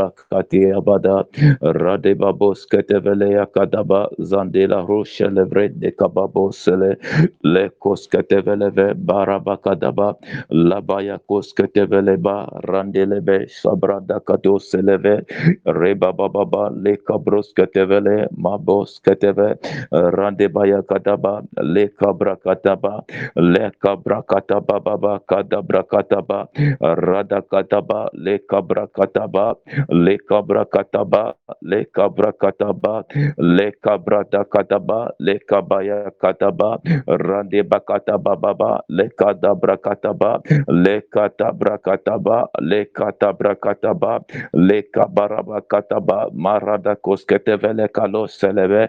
brakati abada rade babos ketevele yakadaba zandela roshele de kababo sele le kosketeveleve barabakadaba labaya kosketeveleba randelebe sabrada kato seleve reba baba le kabrosketevele mabosketeve randebaya kadaba le kabrakataba le kabrakataba baba kadabrakataba radakataba le kabrakataba le kabrakataba le kabrakataba le kabrada kadaba le kabaya kadaba rande bakata baba le kadabra kataba le katabra kataba le katabra kataba le kabaraba kataba marada koskete vele kalo selebe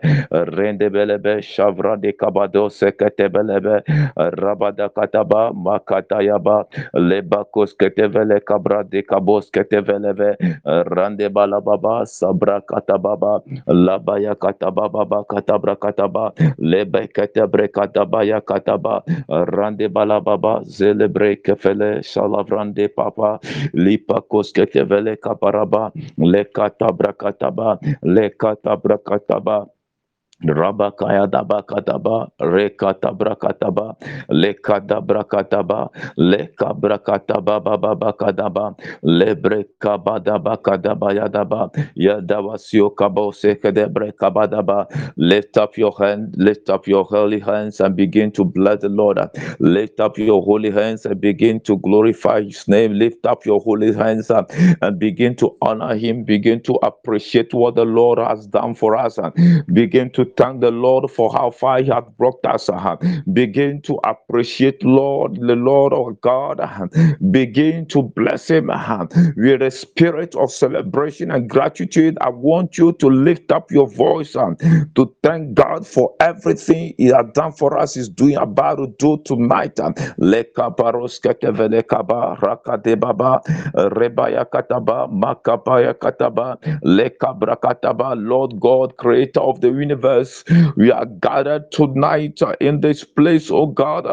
rende belebe shavra de kabado sekete belebe rabada kataba makata yaba le bakoskete vele kabra de kaboskete velebe rande balababa sabra katababa labaya kataba baba katabra kataba lebe ketebre kataba ya kataba rande bala baba balababa zelebre kefele shalavrande papa lipa koskete vele kaparaba le katabra kataba le katabra kataba Rabakaya dabakataba, rekatabrakataba, lekadabrakataba, lekabrakataba bababakadaba, lebrekabadabakadaba yadaba, yadawasio kabo sekedebre kabadaba. Lift up your hand, lift up your holy hands and begin to bless the Lord. Lift up your holy hands and begin to glorify his name. Lift up your holy hands and begin to honor him, begin to appreciate what the Lord has done for us. And begin to thank the Lord for how far He has brought us. Uh, begin to appreciate Lord, the Lord our God. Uh, begin to bless Him uh, with a spirit of celebration and gratitude. I want you to lift up your voice and to thank God for everything He has done for us. He's doing about to do tonight. Lord God, creator of the universe. We are gathered tonight in this place, oh God,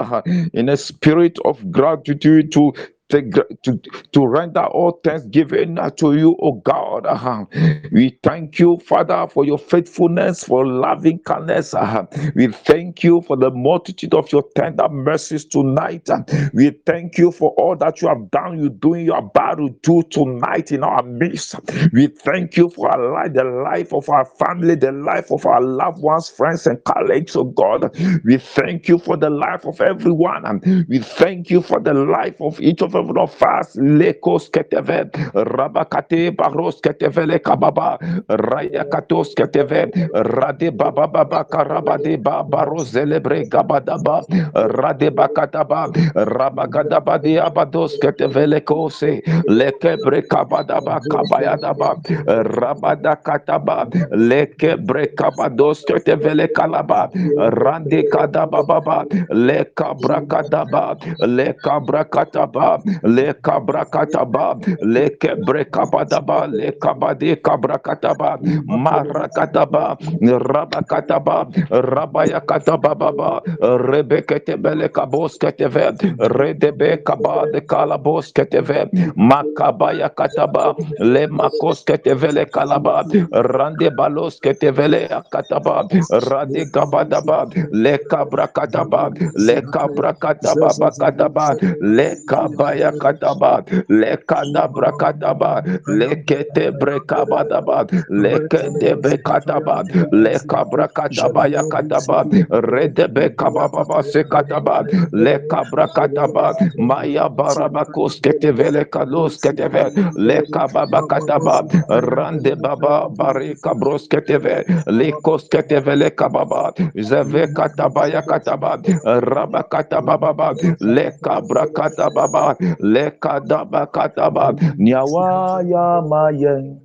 in a spirit of gratitude to to, to render all thanksgiving to you, O God. Uh, we thank you, Father, for your faithfulness, for loving kindness. Uh, we thank you for the multitude of your tender mercies tonight. Uh, we thank you for all that you have done, you doing, you are about to do tonight in our midst. We thank you for our life, the life of our family, the life of our loved ones, friends, and colleagues, oh God. We thank you for the life of everyone. And we thank you for the life of each of of Nofas, Lekos Keteve, Rabakate, Baros Ketevele Kababa, Raya Katos Keteve, Rade Baba Baba Karabade Baba Roselebre Gabadaba, Rade Bakataba, Rabagadaba de Abados Ketevele Kose, Lekebre Kabadaba Kabayadaba, Rabada Kataba, Lekebre Kabados Ketevele Kalaba, Rande Kadaba Baba, Lekabra Kadaba, Lekabra Kataba, le kabrakataba le kebrekabadaba le kabade kabrakataba marakataba rabakataba rabayakataba baba rebeketebele kabosketeve redebe kabade kalabosketeve makabaya kataba le makosketevele kalaba rande balosketevele akataba rade kabadaba le kabrakataba le kabrakataba bakataba le kabaya Maya Kataba, Lekada Brakataba, Lekete Brekabadaba, Lekede Bekataba, Lekabrakataba Yakataba, Redebe Kababa Sekataba, Lekabrakataba, Maya Barabakos Ketevele Kalos Keteve, Lekababa Kataba, Rande Baba Barika Bros Keteve, Lekos Ketevele Kababa, Zeve Katabaya Kataba, Rabakataba Baba, Lekabrakataba, lekadaba kataba nyawa ya mayen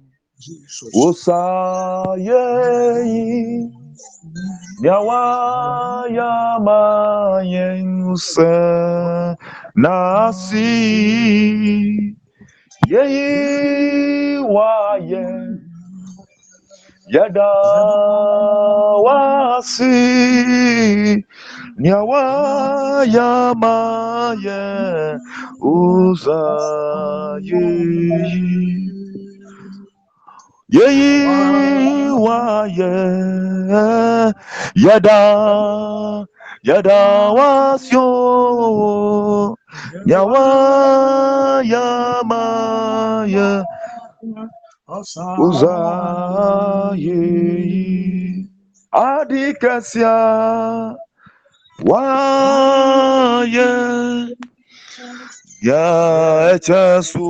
usaye nyawa ya mayen usa nasi. Yeyi waye. Yada wasi nyawayamaye uzaye yeyi wa ye yada yada wasyo ye uza yeyi adikasia wa ye ya echesu.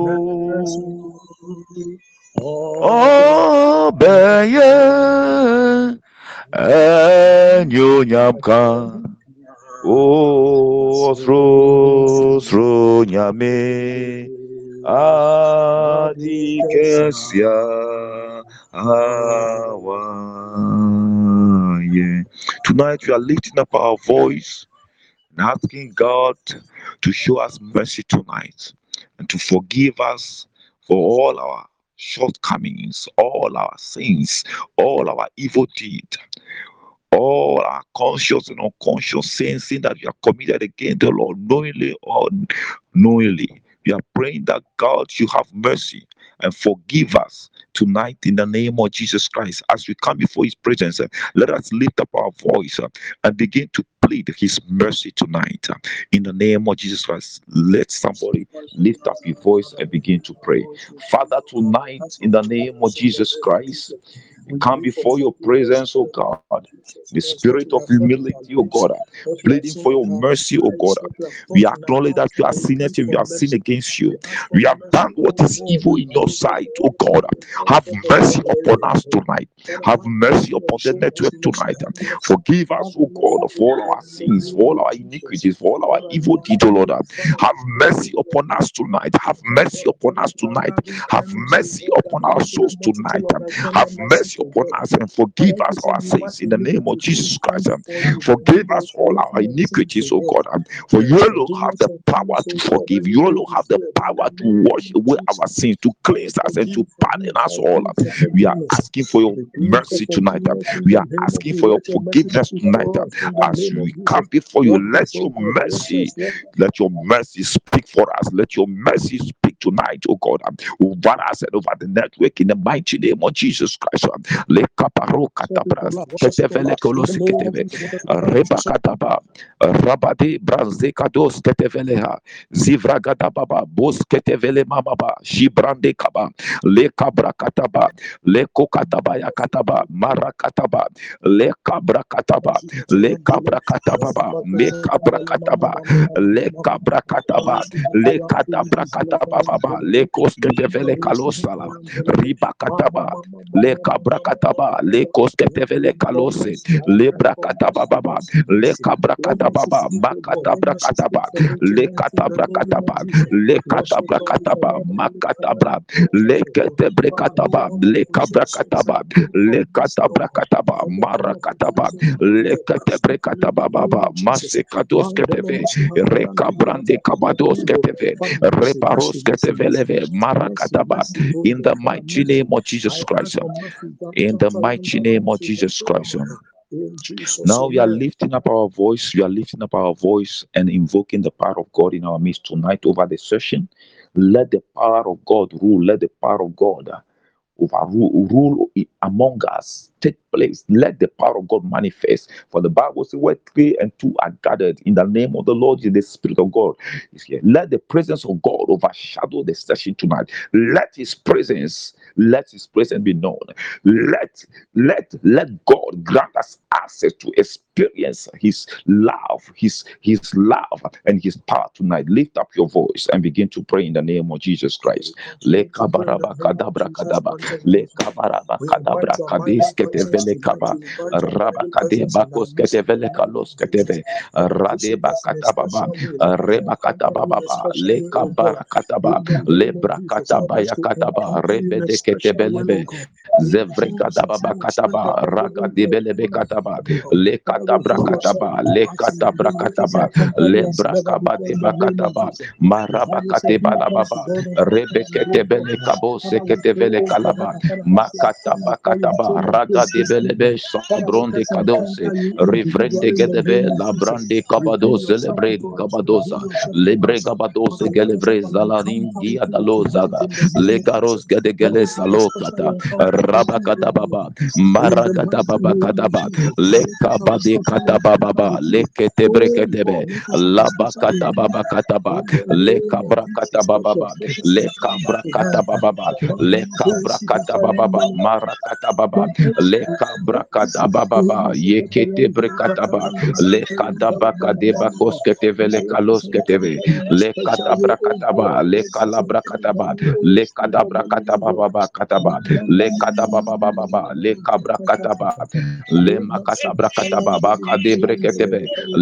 Ọbẹyẹ ẹni onyamka osrosro nyame adikesia awaye. Tonight we are lifting up our voice and asking God to show us mercy tonight and to forgive us for all our shortcomings, all our sins, all our evil deeds, all our conscious and unconscious sins that we have committed against the Lord, knowingly or unknowingly. We are praying that God you have mercy and forgive us tonight in the name of Jesus Christ. As we come before His presence, uh, let us lift up our voice uh, and begin to plead His mercy tonight in the name of Jesus Christ. Let somebody lift up your voice and begin to pray. Father, tonight in the name of Jesus Christ, come before your presence, oh God, the spirit of humility, oh God, pleading for your mercy, oh God. We acknowledge that we are sinners and we have sinned against you. We have done what is evil in your sight, oh God. Have mercy upon us tonight. Have mercy upon the network tonight. Forgive us, oh God, for all our sins, for all our iniquities, for all our evil deeds, oh Lord. Have mercy upon us tonight. Have mercy upon us tonight. Have mercy upon our souls tonight. Have mercy upon us and forgive us our sins in the name of Jesus Christ. Forgive us all our iniquities, oh God. For you alone have the power to forgive. You alone have the power to wash away our sins, to cleanse us, and to pardon us all. We are asking for your mercy tonight. We are asking for your forgiveness tonight. As we come before you, let your mercy, let your mercy speak for us. Let your mercy speak tonight, oh God, over us and over the network in the mighty name of Jesus Christ. Le kaparo katabras ketevele kolosi keteve reba kataba rabade branze kados keteveleha zivra gadababa bos ketevele mamaba jibrande kaba. Le kabra kataba le kokataba ya kataba mara kataba. Le kabra kataba le kabra kataba le kabra kataba le kabra kataba le katabra kataba baba le kosketevele kalosala riba kataba le kabra kataba le kosketevele kalose le brakataba baba le kabra kataba makata kataba le katabra kataba le katabra kataba makatabra le ketebre kataba le kabra kataba le katabra kataba mara kataba le ketebre kataba baba masekados keteve rekabrande kabados keteve reparos keteveleve in the mighty name of Jesus Christ in the mighty name of Jesus Christ now we are lifting up our voice. We are lifting up our voice and invoking the power of God in our midst tonight over the session. Let the power of God rule. Let the power of God uh, overrule rule among us take place. Let the power of God manifest. For the Bible says, where three and two are gathered in the name of the Lord, in the Spirit of God is here. Let the presence of God overshadow the session tonight. Let His presence, let His presence be known. Let let let God grant us access to experience His love, His His love and His power. Tonight. Lift up your voice and begin to pray in the name of Jesus Christ. Le kabaraba kadabra kadaba. Le kabaraba kadabra kadis ketevele kaba. raba kade bakos ketevele kalos keteve. rade bakataba reba kataba le kabara kataba le brakataba yakataba rebede ketebelebe zevre kataba raga debelebe kataba le katabra kataba le katabra kataba le brakaba de bakataba maraba kateba la baba rebekete bele kabo sekete vele kalaba makata bakataba raga de belebe sobronde kadose rivrende gedebe labrande kabados lebre gabadosa lebre gabados gelevre zalanin dia daloza legaros gede gele salokata rabakatababa marakatababa kataba leka badi kata baba ba leke tebre ketebe laba kata baba kata ba leka bra kata baba ba leka bra kata baba ba leka bra kata baba ba mara kata baba leka bra kata baba ba yeke tebre kata ba leka daba kade ba kos ke teve leka loske teve leka dabra kata ba leka labra kata ba leka dabra kata baba ba kata ba leka daba baba ba ba leka bra kata ba lema lekabade katababa lekete breketebe labakatababa kataba lekabrakata lekabrakatababa lekabrakatababa marakatababa lekabrakatababa yekete brekataba lekadabakadeba kosketeve lekalosketeve lekadabrakataba lekalabrakataba lekadabrakataba kataba lekadababa baba lekabrakataba lemakadabrakataba bakadebreketebe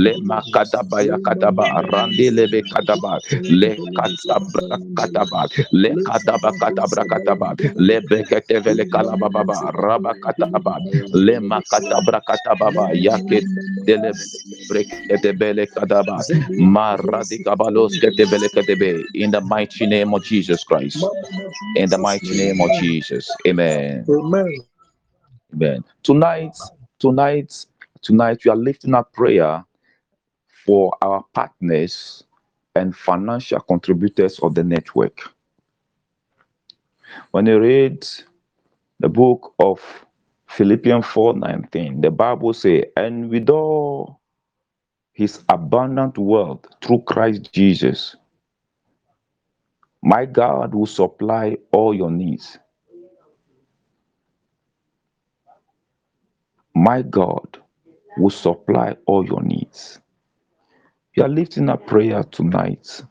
lemakadaba yakadaba randelebe kadaba lekadabrakataba lekadabakatabrakataba lebreketeve lekalababa rabakataba lemakadabrakataba yake dele breketebele kadaba maradikabalos ketebele ketebe in the mighty name of Jesus Christ. In the mighty name of Jesus. Amen. Amen. amen. Tonight tonight tonight we are lifting up prayer for our partners and financial contributors of the network when you read the book of Philippians 4:19, the Bible says, and with all his abundant wealth through Christ Jesus, my God will supply all your needs. My God will supply all your needs. You are lifting up prayer tonight,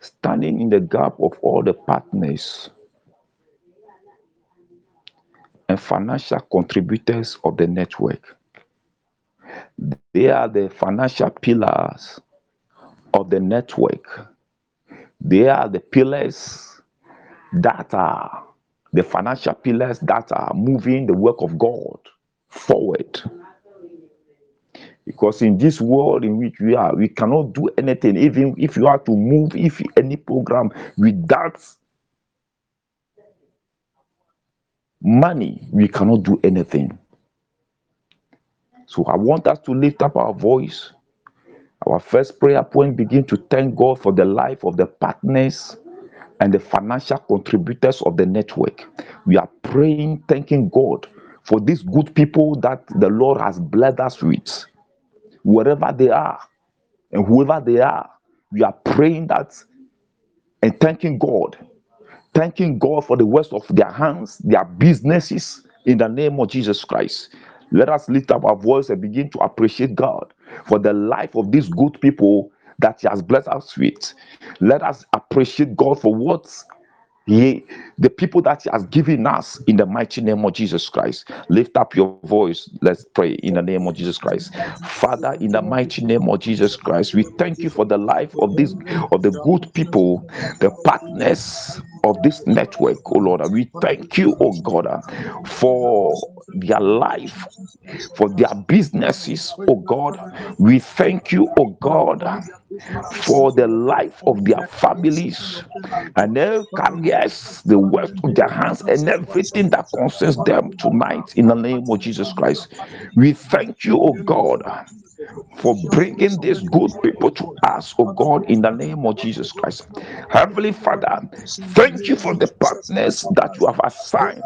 standing in the gap of all the partners and financial contributors of the network. They are the financial pillars of the network. They are the pillars that are the financial pillars that are moving the work of God forward. Because in this world in which we are, we cannot do anything, even if you are to move if any program without money, we cannot do anything. So I want us to lift up our voice. Our first prayer point begin to thank God for the life of the partners and the financial contributors of the network. We are praying, thanking God for these good people that the Lord has blessed us with, wherever they are and whoever they are. We are praying that and thanking God, thanking God for the works of their hands, their businesses, in the name of Jesus Christ. Let us lift up our voice and begin to appreciate God for the life of these good people that He has blessed us with. Let us appreciate God for what He, the people that He has given us in the mighty name of Jesus Christ. Lift up your voice. Let's pray in the name of Jesus Christ. Father, in the mighty name of Jesus Christ, we thank you for the life of this of the good people, the partners of this network, oh Lord. We thank you, oh God, for their life, for their businesses, oh God. We thank you, oh God, for the life of their families and their careers, the work of their hands, and everything that concerns them tonight in the name of Jesus Christ. We thank you, oh God, for bringing these good people to us, oh God, in the name of Jesus Christ. Heavenly Father, thank you for the partners that you have assigned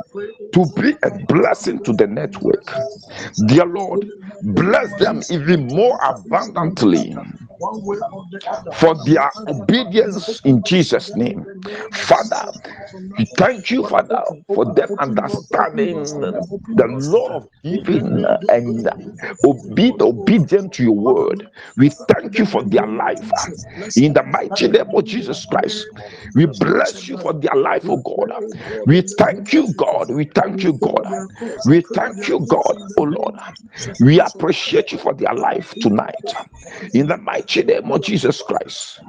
to be a blessing to the network. Dear Lord, bless them even more abundantly for their obedience in Jesus' name. Father, thank you, Father, for them understanding the law of giving and obe- obedient to your word. We thank you for their life in the mighty name of Jesus Christ. We bless you for their life, oh God. We thank you, God. We thank you, God. We thank you, God, oh Lord. We appreciate you for their life tonight in the mighty name of Jesus Christ.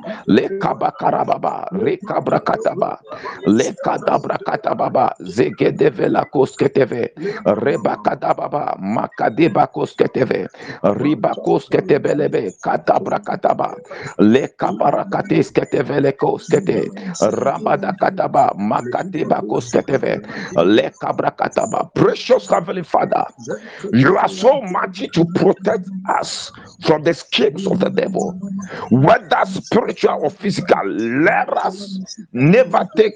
Rebakadababa, makadeba kosketeve, riba kosketebelebe, kadabrakataba, lekabarakatesketevele koskete, rabadakataba, makadeba kosketeve, lekabrakataba. Precious Heavenly Father, you are so mighty to protect us from the schemes of the devil, whether spiritual or physical. Let us never take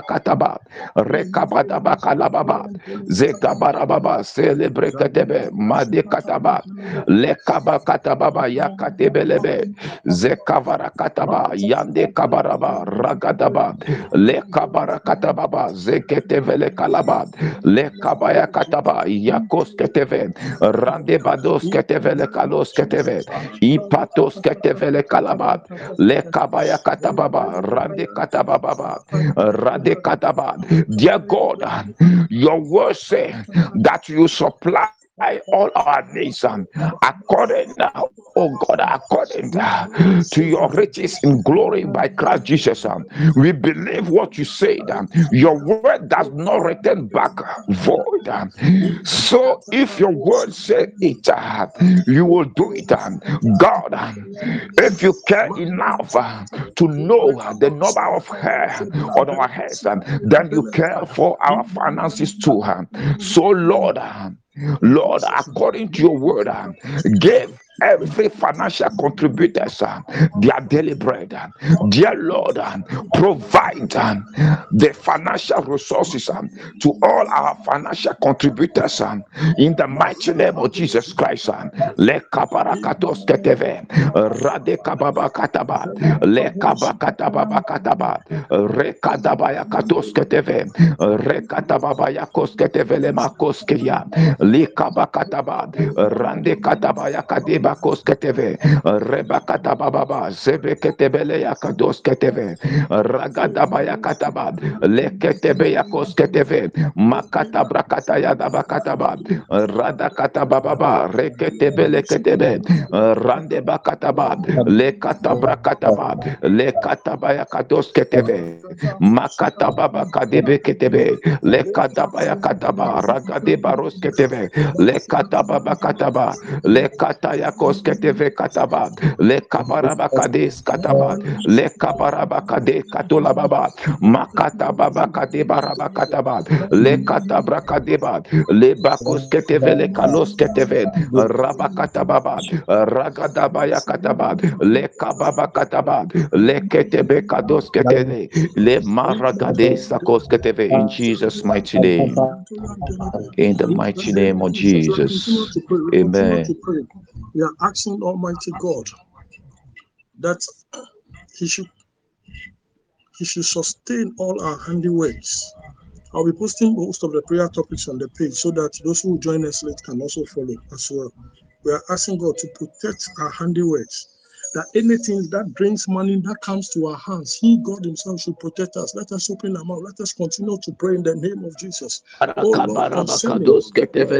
mekabakataba, rekabadaba kalababa, zekabarababa, celebre ketebe, madekataba, lekabakatababa yakatebelebe, zekavarakataba, yande kabaraba, ragadaba, lekabarakatababa, zeketevele kalaba, lekabaya kataba, yakos keteve, rande bados ketevele kalos keteve, ipatos ketevele kalaba, lekabaya katababa, rande katababa, rade Dear God, your word say that you supply all our um, according oh God according to your riches in glory by Christ Jesus. We believe what you said. Your word does not return back void. So if your word say it you will do it. God if you care enough to know the number of hair on our heads then you care for our finances too. So Lord Lord, according to your word, uh, give every financial contributors uh, their daily bread. Dear Lord, provide uh, the financial resources uh, to all our financial contributors uh, in the mighty name of Jesus Christ. uh, Le kabarakatos keteve, rade kababa kataba, le kabakatababa kataba, rekadabaya katos keteve, rekatababa yakos keteve le makos keya, li kabakataba, rande katabaya kadeba bakos keteve rebakata bababa zebe ketebele yakados keteve ragada baya kataba leketebe. Yakos keteve makata brakata yada bakataba rada kata bababa reketebele ketebe rande bakataba lekata brakataba lekata baya kados keteve makata baba kadebe ketebe lekata baya kataba ragade baros keteve lekata baba kataba lekata ya kosketeve kataba. Le kabaraba kades le kabaraba kade katola makata baba kade baraba le katabra le le baba ragadaba ya le kababa le ketebe le maragade in Jesus mighty name. In the mighty name of Jesus. Amen we are asking Almighty God that He should He should sustain all our handiworks. I'll be posting most of the prayer topics on the page so that those who join us late can also follow as well. We are asking God to protect our handiworks that anything that brings money that comes to our hands, He, God Himself, should protect us. Let us open our mouth. Let us continue to pray in the name of Jesus. Oh Lord, concerning,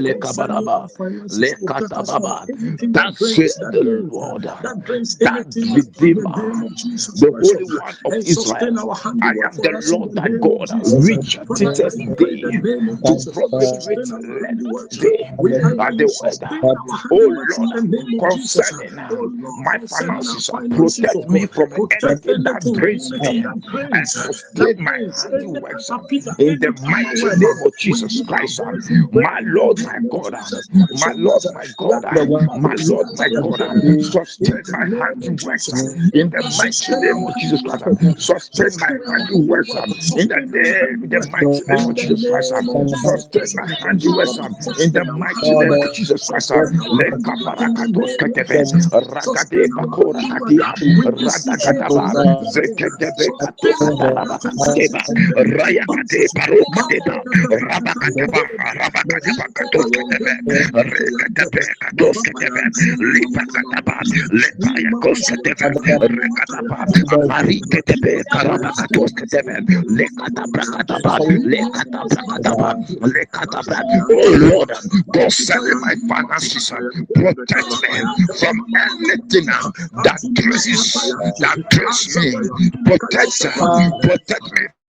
concerning finances, protect us from anything that brings, that Lord, that brings that in the name of Jesus the Holy One of And Israel. our I am the Lord thy God, which Father, teacheth we pray in the thee to Jesus. profit Sustain with our learned handiworks. thee at the word. Oh Lord, the name of Jesus. concerning Oh my finances, finances, protect me from anything that brings me and sustain my handiworks in the mighty name of Jesus Christ. voice in prayer My Lord, my God, my Lord, my God, my Lord, my God, sustain In my the handiworks in the mighty name of Jesus Christ. Sustain my handiworks in the name, in the mighty name of Jesus Christ. name of Jesus Sustain my handiworks in the mighty name of Jesus Christ. sustain our Le handiwork in the kaparakatos name of keteve, Jesus, ragade sustain our bakora handiwork. katia, We beseech you radagadaba, tonight, Lord, zeketebe kato sustain our kataraba kaskeba, finances in the name raya of kate Jesus. paro Mande kateba, kata kata rabakataba, rabakateba katos ketebe, rekatebe katos ketebe, lipa kataba, lepaya kos ketebe, rekataba, amari ketebe, karabakatos ketebe, lekatabra kataba, lekatabra kataba, lekatabra. Oh Lord, concerning my finances, protect me from anything that traces that trace me. Protect, protect me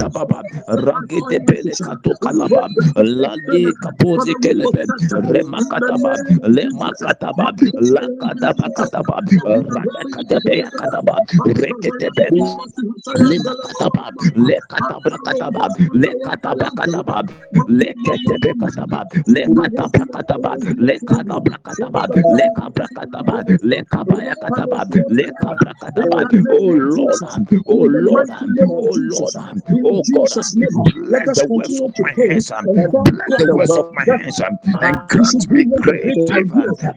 tababa ragete pele kato kalaba lagi kapoze kelebe rema kataba lema kataba la kataba kataba rakata be kataba rekete be lema kataba le kataba kataba le kataba kataba le kete be kataba le kataba kataba le kataba kataba le kataba kataba le kabaya kataba le kataba kataba. Oh lord oh lord oh lord oh Oh, God, bless the works of my hands, bless the works of my hands, and grant me creative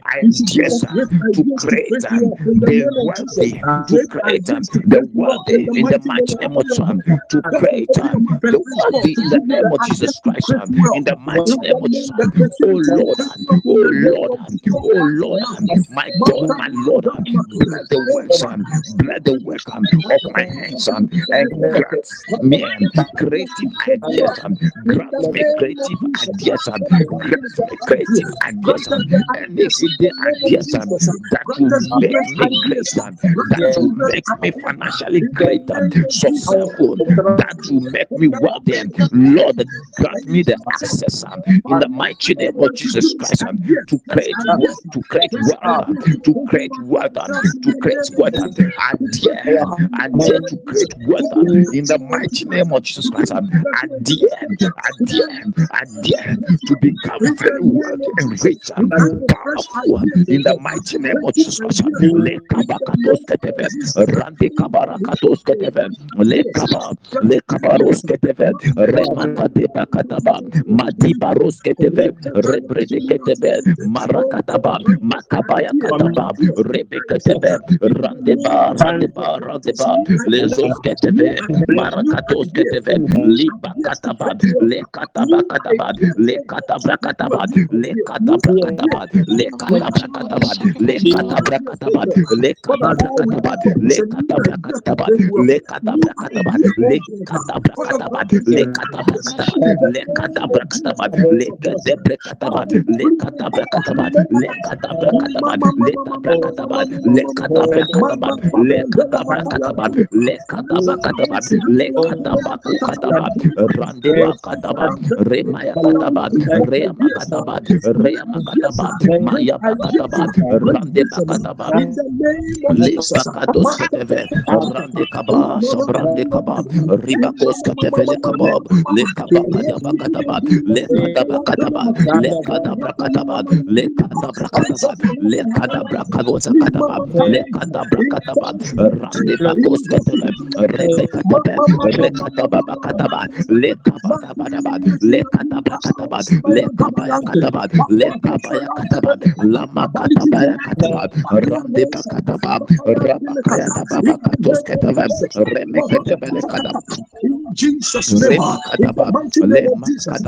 ideas to create the worthy, uh, to create the worthy in the mighty name of Jesus, uh, to create the worthy in the name of Jesus Christ, uh, in the mighty name of Jesus. Oh Lord, oh Lord, oh Lord, my God, my Lord, bless the works, bless the work of my hands, and grant me creative ideas, grant me creative ideas, grant me creative ideas, any hidden ideas that will make me great, that will make me financially great, successful, that will make me wealthy. Lord, grant me the access uh, in the mighty name of Jesus Christ to create wealth, to create wealth, to create wealth, to create wealth. I dare, I dare to create wealth in the mighty name of Jesus Christ, at the end, at the end, at the end, to become very wealthy and rich and powerful in the mighty name of Jesus Christ. Le kabakatos ketebe, rande kabarakatos ketebe, le kaba, le kabaros ketebe, remata de bakataba, mati baros ketebe, rebrede ketebe, marakataba, makabaya kataba, rebe ketebe, rande ba, rande ba, rande ba, les os marakatos liba kataba, lekataba kataba, lekataba kataba, lekataba kataba, lekataba kataba, lekataba kataba, lekataba kataba, lekataba kataba, lekataba kataba, lekataba kataba, lekataba kataba, lekataba kataba, lekataba kataba, lekataba kataba, lekataba kataba, lekataba kataba, lekataba kataba, lekataba kataba, lekataba kataba, lekataba kataba randiba maya riba kos le le le le le le kos baba kataba le kaba baba daba le kataba kataba le kaba ya kataba le kaba ya kataba lama kataba ya kataba rande pa kataba rama kaya baba katos kataba reme kataba le kataba Jesus' name, in the mighty name of Jesus.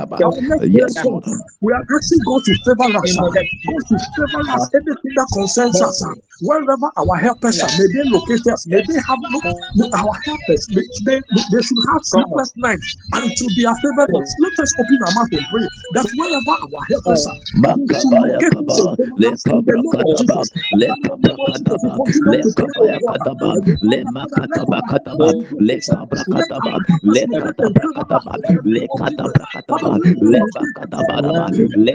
We are asking God to favor us. God to favor us. Anything that concerns us, wherever our helpers are, may they locate us. May they have our helpers. May they, they should have sleepless nights and to be a favor. Let us open our mouth and pray that wherever our helpers are, they should locate us. Le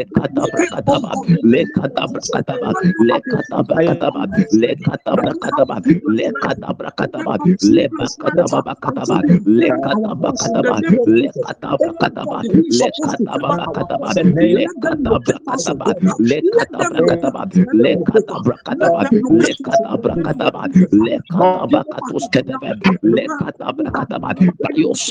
kabra kadaba, le kabra kadaba, le kabaya kadaba, le makataba kadaba, le kabra kadaba, le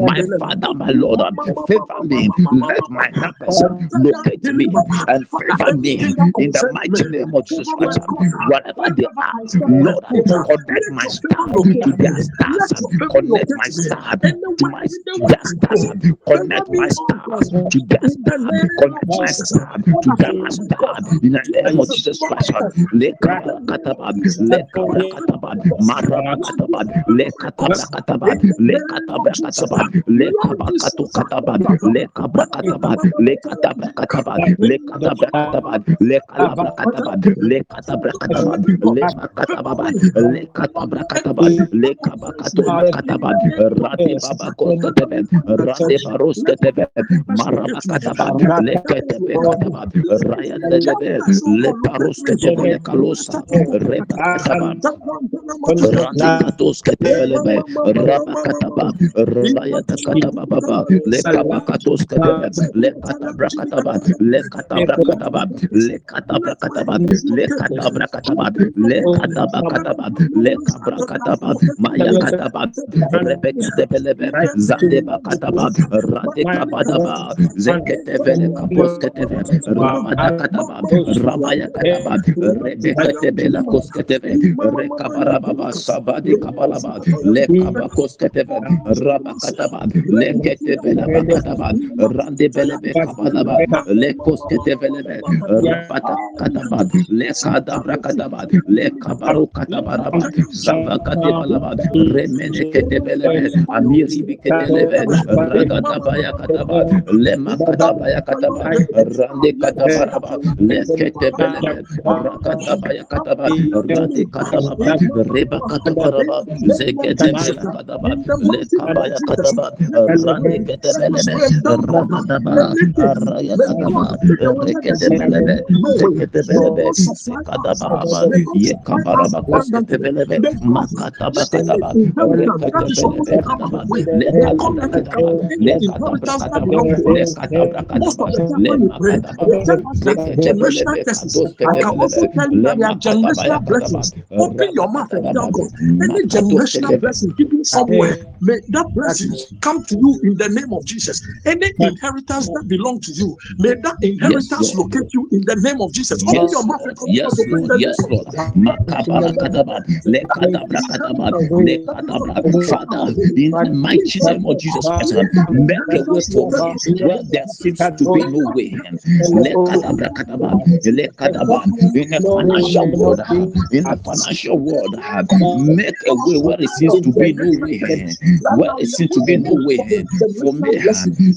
my Father my Lord favor me let my helpers locate me and favor me in the mighty name of Jesus Christ whatever they are Lord connect my star to their stars connect my star to my their stars connect my stars to their star connect my star to their star in the name of Jesus Christ lekabra katabad lekabra katabad maraba katabad kataba le kabakato kataba le kabrakataba le kataba kataba le kataba kataba le kalabrakataba le kataba kataba le kataba le kataba kataba le kabakato kataba rati baba kotatebe rati baros katebe marabakataba le katebe kataba raya katebe le baros katebe le kalosa re kataba rati katos katebe le rabakataba Rabaya Takata Baba, Lekabakatos Kadaba, Lekata Brakataba, Lekata Brakataba, Lekata Brakataba, Lekata Brakataba, Lekata Brakataba, Lekata Brakataba, Maya Kataba, Rebecca de Belebe, Zadeba Kataba, Radeka Badaba, Zekete Vele Kapos Ketebe, Ramada Kataba, Ramaya Kataba, Rebecca de Bela Kosketebe, Rekabarababa, Sabadi Kabalaba, Lekabakos Ketebe, bakataba lekete bele bakataba rande bele bakataba lekoste bele rapata kataba lekada rakataba lekabaru kataba zabakate balaba remene kete bele amiri bikete bele rakataba ya kataba lema kataba ya kataba rande kataba raba lekete bele rakataba ya kataba rande kataba reba kataba raba zekete bele kataba lekaba Araya Kataba, Open your mouth and tell God. Any generational blessing somewhere, may that blessing come to you in the name of Jesus. Any inheritance that belongs to you, may that inheritance Lord. locate you in the name of Jesus. Open Yes, your mouth and Yes, Lord. Yes, Lord. Jesus. Makabara kadaba, le kadabra kadaba, le kadabra. Father, in the mighty name of Jesus Christ, make a way for me where there seems to be no way. Le kadabra kadaba, le kadaba. In the financial world, in the financial world, make a way where it seems to be no way. Where seems to be no way for me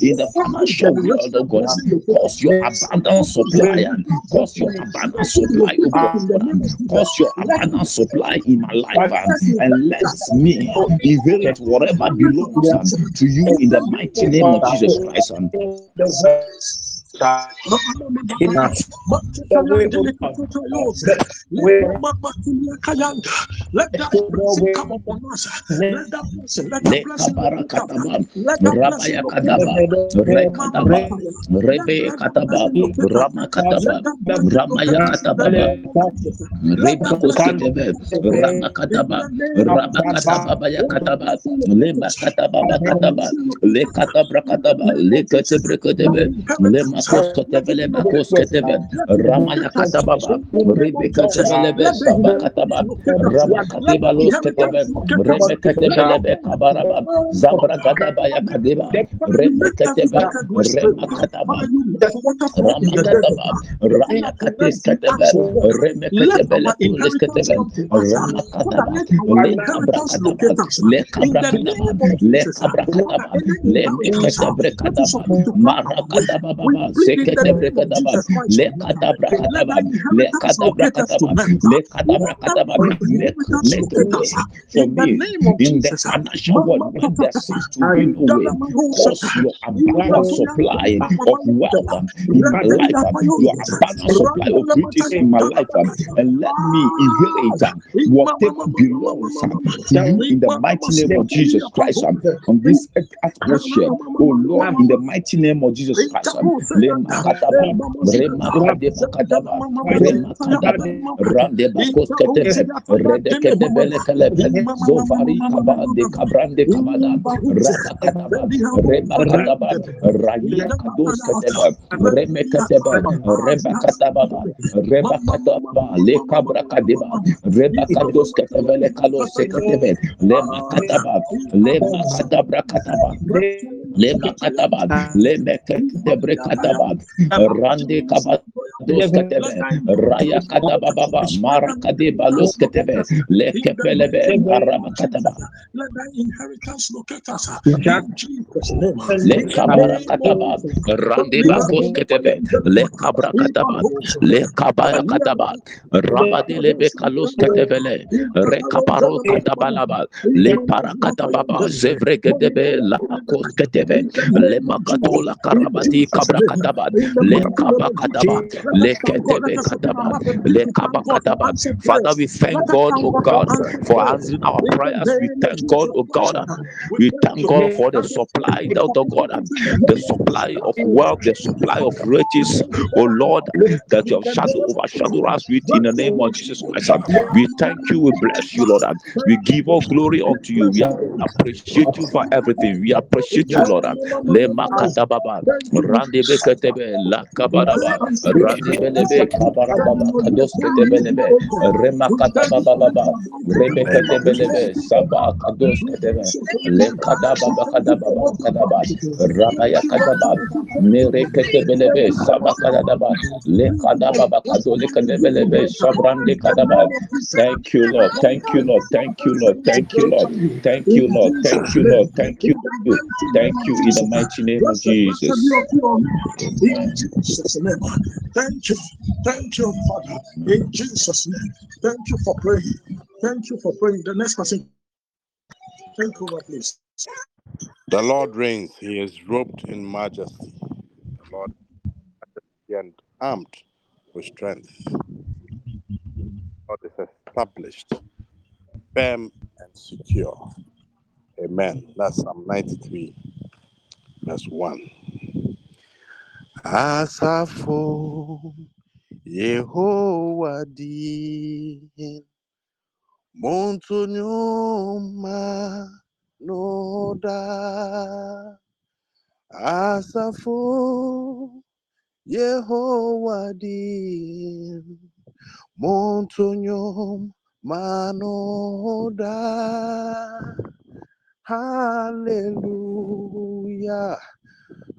in the financial world, oh God, cause your abundant supply and oh cause your abundant supply, oh God, cause your abundant supply in my life and let me inherit whatever belongs to you in the mighty name of Jesus Christ. Let that blessing come upon us. Let that blessing, let that blessing. Let that blessing Ramakos Katevele Makos Kateve Ramaya Katababa Rebecca Tevelebe Sabakataba Ramakatiba Los Kateve Rebecca Tevelebe Kabaraba Zabra Gadaba Yakadeba Rebecca Teva Remakataba Ramakataba Ramakatis Kateve Rebecca Tevele Kulis Kateve Ramakataba Le Kabrakataba Le Kabrakataba Le Kabrakataba Le Kabrakataba Marakataba is Mekatebrekataba, supposed to come our way, Marakadaba we Baba, complete in the Zekete of brekadaba. Jesus Christ. Of Nazareth. kadabra Let kadaba. that Le inheritance kadabra locate us kadaba. tonight. Le kadabra Let that kadaba. Make, inheritance make locate way for the me in the financial world Mama there seems to be no way. Cause your abundant supply of wealth um, in my life, um, your abundant supply of riches in my life, um, and let me inherit um, whatever belongs um, in the mighty name of Jesus Christ um, on this atmosphere. Oh Lord, in the mighty name of Jesus Christ. Um, kataba, rema kadeba kadaba, rema kadaba, rande bakos ketebe, rede kedebele kelebe, zovari kaba de kabrande kabada, raba kadaba, reba kadaba, raya kados ketebe, reme ketebe, reba kataba, reba kataba, le kabra kadeba, reba kados ketebe, le kalos ketebe, lema kataba, lema kadabra kataba, lema kataba, leme ketebre kataba, rande kaba. Dos ketebe, raya kadaba baba, mara kadeba los ketebe, le kepelebe, araba kataba. Let that inheritance locate us. In Jesus' name. Le In the kabara name kataba, of rande bakos ketebe, le kabra kataba, le kabaya kataba, rabade le bekalos ketevele, re kaparos katabalaba, le para katababa, zevre gedebe, la akos ketebe, le makatola karabati kabra kataba, le kaba le ketebe le kaba. Father, we thank God, oh God, for answering our prayers. We thank God, oh God, we thank God for the supply, the, the God, the supply of wealth, the supply of riches, oh Lord, that you have shadow overshadowed us with in the name of Jesus Christ. We thank you, we bless you, Lord. We give all glory unto you. We appreciate you for everything. We appreciate you, Lord. Le saba kadaba, rabaya kadaba, saba kadaba, kadaba. Thank you, Lord. Thank you, Lord. Thank you, Lord. Thank you, Lord. Thank you, Lord. Thank you, Lord. Thank you. Thank you in the mighty name of Jesus. In Jesus' name. Thank you. Thank you, Father. In Jesus' name. Thank you for praying. Thank you for praying. The next person. Thank you, please. The Lord reigns. He is robed in majesty. The Lord and armed with strength. God is established, firm and secure. Amen. That's Psalm 93, verse 1. Asafo Yehovah din Montonyoma Noda Asafo Yehovah din Montonyom Manoda Hallelujah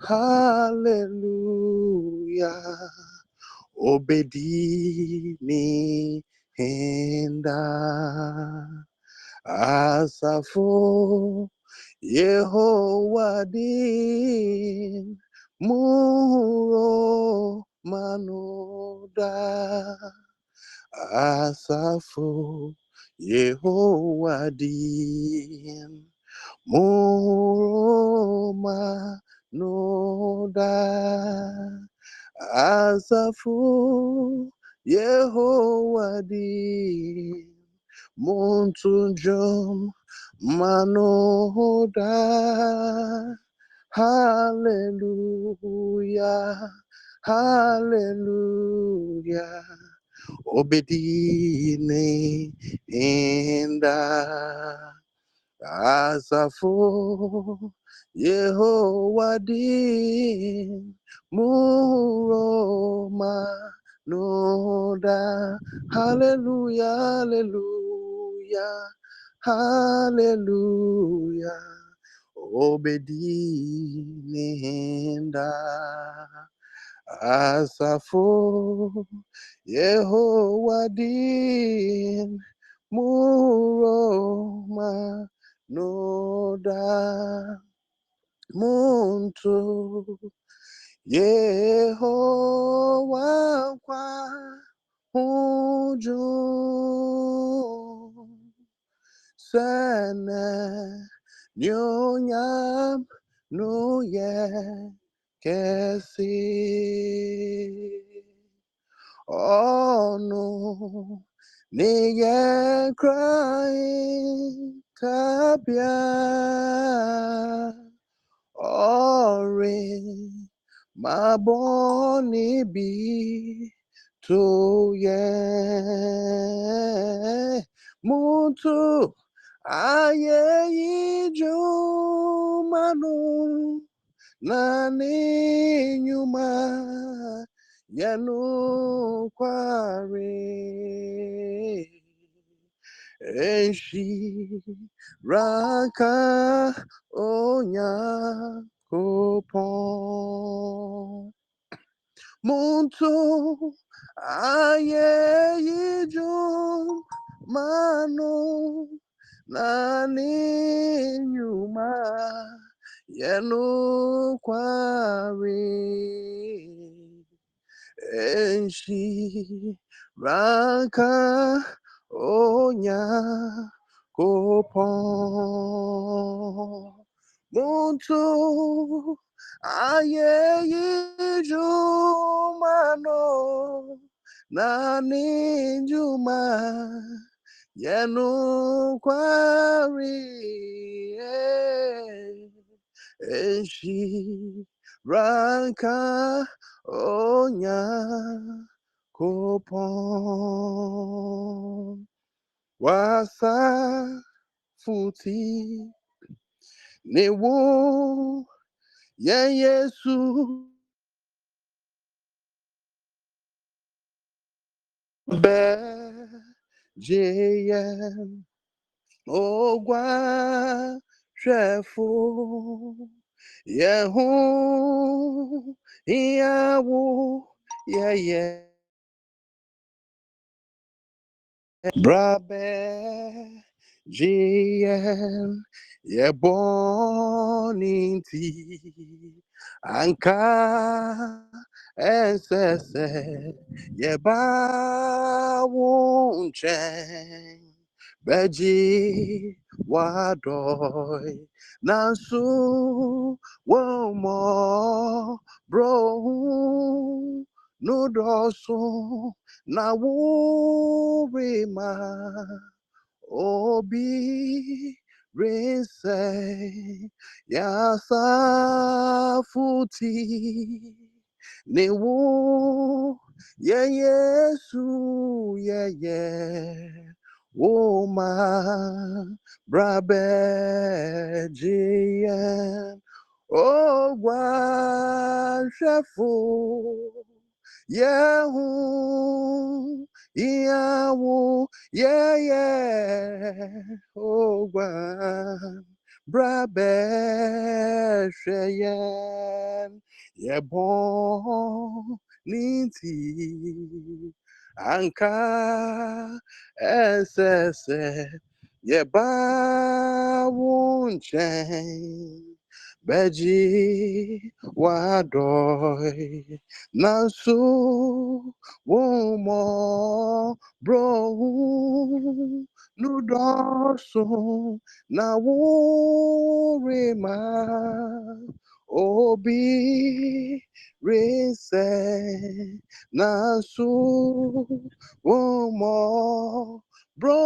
Hallelujah. Obedini Henda. Asafo Yehovah din Muro Manoda. Asafo Yehovah din Muro Manoda Asafo Yehovah din Montunjom Manoda Hallelujah Hallelujah. Obedine Inda Asafo Yehovah din Muroma Noda Hallelujah Hallelujah Hallelujah. Obedininda Asafo Yehovah din Muroma Noda Muntu. Yehowa kwa ujo sana nyonyam nuye kesi ono niye crying kabia ore maboni bi to ye muntu aye ijumanu nani nyuma yanu enshi raka onya kopon muntu aye yijum manu nani nyuma yenu kwari enshi raka onya kopon muntu aye yijumano nani njuma yenu kwari enshi ranka onya kopon wasa futi ne wo yɛ yesu. Bɛ jeyɛ ogwa hwɛfo yɛho ìyàwó yɛyɛ brabɛ jeyɛ yɛbɔninti anka ɛnsɛsɛ yɛba wo nkyɛn bɛgye wadɔe nanso wɔmmɔ brohu no na worema obi rinse. Yasafuti newo ye yesu ye ye. Woma brabe jiyen ogwa shefu yehu Yahweh, yeah, yeah, oh, wow. Brabe Sheyen, yeah, bon, Linti, Anka, SSE, yeah, ba, won't change. Beji wadoi nansu womo bro nudoso na wurima obi rinse nansu womo bro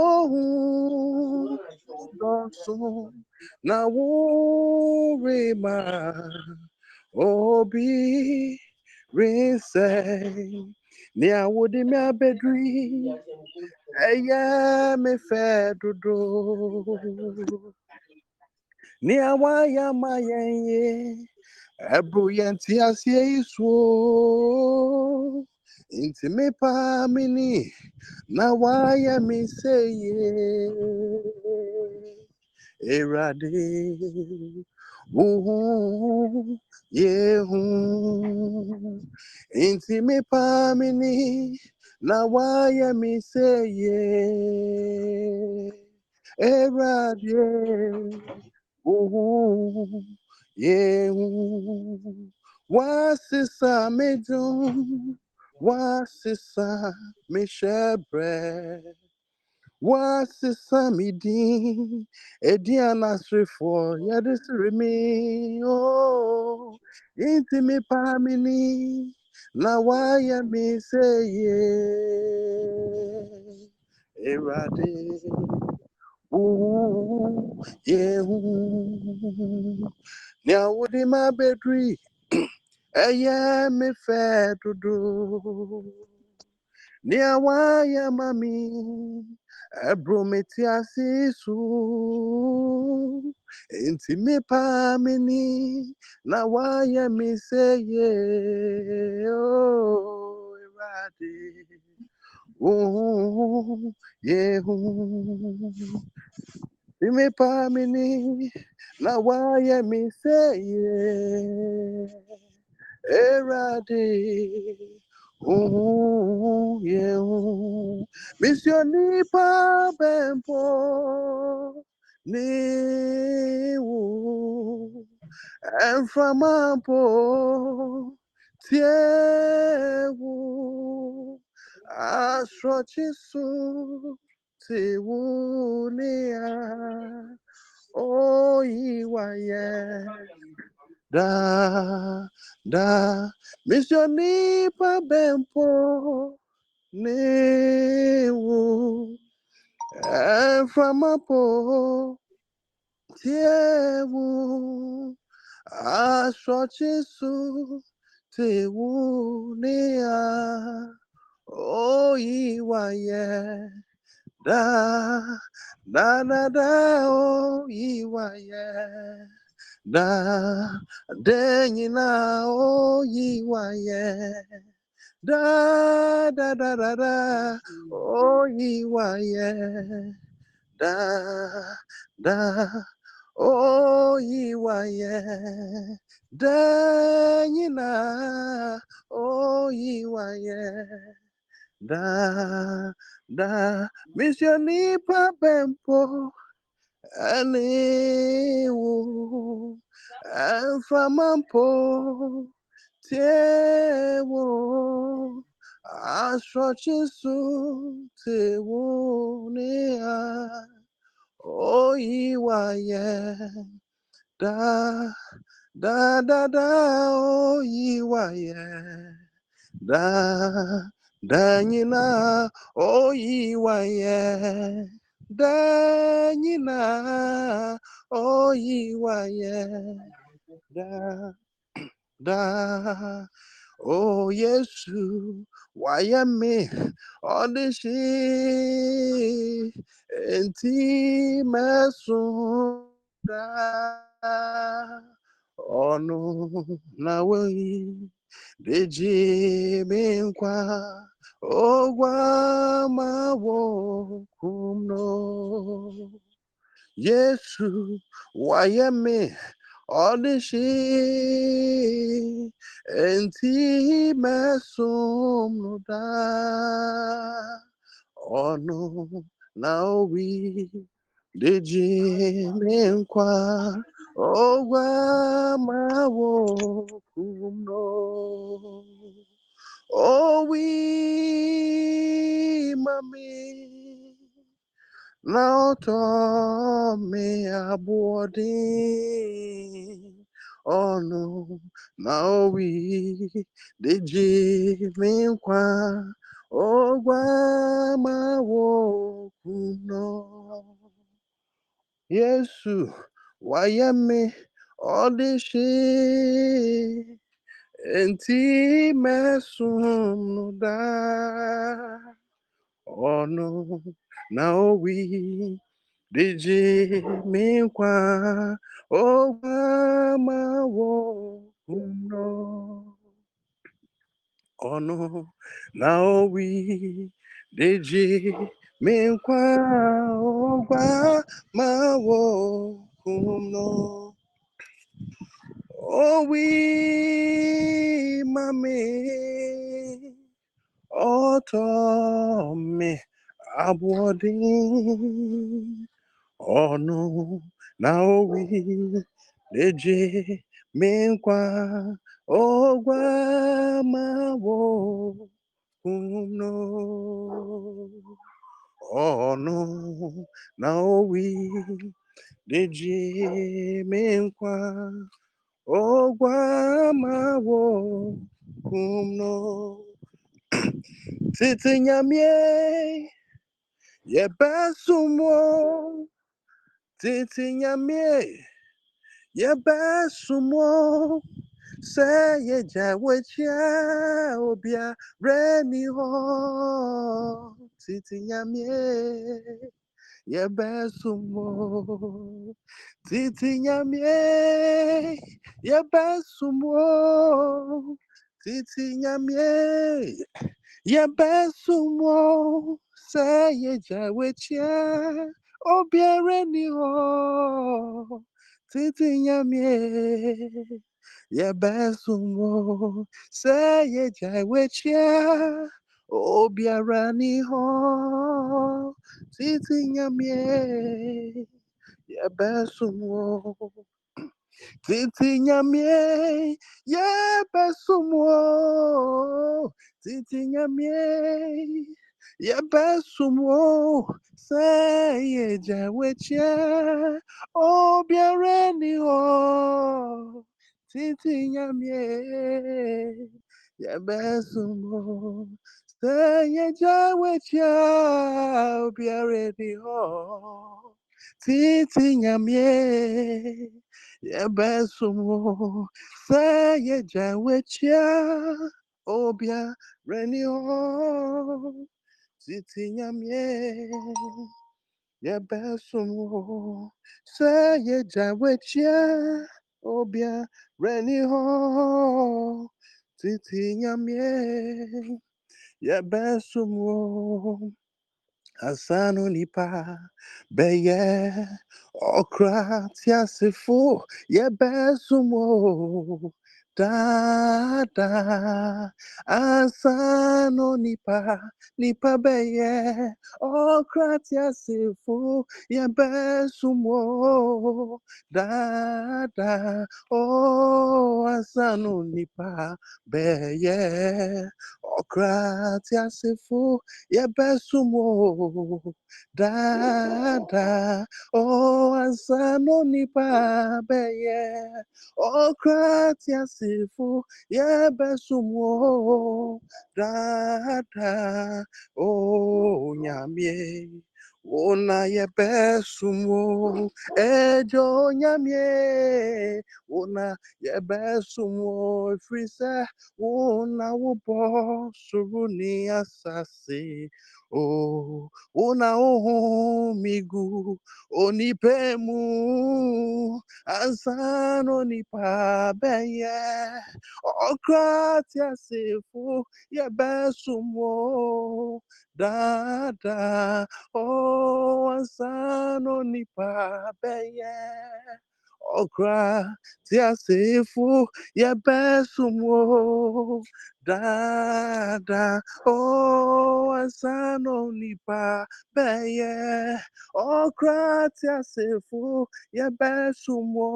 nudoso na wurima obi rinse ni awudi mi abedri. Ẹyẹ mi fẹ dodo. Ni àwa ya máa yẹn yé ẹbùrù yẹn tí a ntì mi pa mi na wá yẹ mi sèyí. Erade wuhu yehu. Inti mi pamini na waya mi seye Erade yehu. Wasisa medum wasisa meshebre wasisa midin edi anasrefo yɛde sere me o inti me pamini na wayɛ me seye Erade Ooh, yeah, ooh. Now would him my bedri? Eye me fe dudu. Nia waya mami. Ebro me ti asisu. Inti me pa mini. Na waya me say ye. Oh, erade. Ooh, yeah, ooh. Ime pa mini na waya mi seye erade ooh yeah ooh. Misioni pa bempo ni wo enframampo tiewu. Asrochisu tiwunia oyiwaye oh, da da misioni pa bempo newu. Enframapo tiewu. Asrochisu tiwunia oyiwaye da na da da da oyiwaye da denyina oyiwaye da da da da da oyiwaye da da oyiwaye denyina oyiwaye da da misioni pa bempo aniwu enframampo tiewo asrochisu tewo nia oyiwaye da da da da oyiwaye da danyina oyiwaye danyina oyiwaye. Da da oh yesu wayame ọdịshi enti mesun da ọnụ na weyi deji nkwa ogwa ma wo kumno yesu wayeme ọdịshi enti mesum da. Ọnụ na owi deji mi nkwa. Ogwa ma wo kumno Oh, owi mami na abụọ dị ọnụ na owi deji mi nkwa ogwa ma wo kumno yesu wayemi ọdịshi enti mesum da ọnụ na owi deji mi nkwa ogwa ma wo kumno ọnụ na owi deji mi nkwa ogwa ma wo kumno owi mami. Ọtọ mi abụọ dị ọnụ na owi deji mi nkwa Ogwamawo umno ono naowi deji menkwa Ogwamawo umno titi nyamie yebesumo titi nyamie yebesumo Say ye jawechia obia reni ho titi nyamie ye besumo titi nyamie ye besumo titi nyamie ye besumo say ye jawechia obia reni ho titi nyamie Yebesumo say ye jai wechia obiara ni ho titi nyamie Yebesumo titi nyamie Yebesumo titi nyamie Yebesumo say ye jai wechia obiara ni ho titi nyamie yebesumo seye jawechia obiaredi ho titi nyamie yebesumo seye jawechia obiaredi ho titi nyamie yebesumo seye jawechia obia reni ho titi nyamie yebesumo asano nipa beye okra tiasifo yebesumo dada asano nipa nipa beye. Okra tiasifo yebesumo dada oh asano nipa beye. Okra tiasifo yebesumo dada oh asano nipa beye okra tiasifo yebesumo dada oh nyamie. Ona yebesumo ejo nyamie. Ona yebesumo frisa Ona wubo suruni asase Oh Ona oho migu onipemu Ansano nipa beye Okratia sefu yebesumo dada oh ansano okra tí a ṣe fún yebesumo dada oh ansano nipa beye okra tí a ṣe fún yebesumo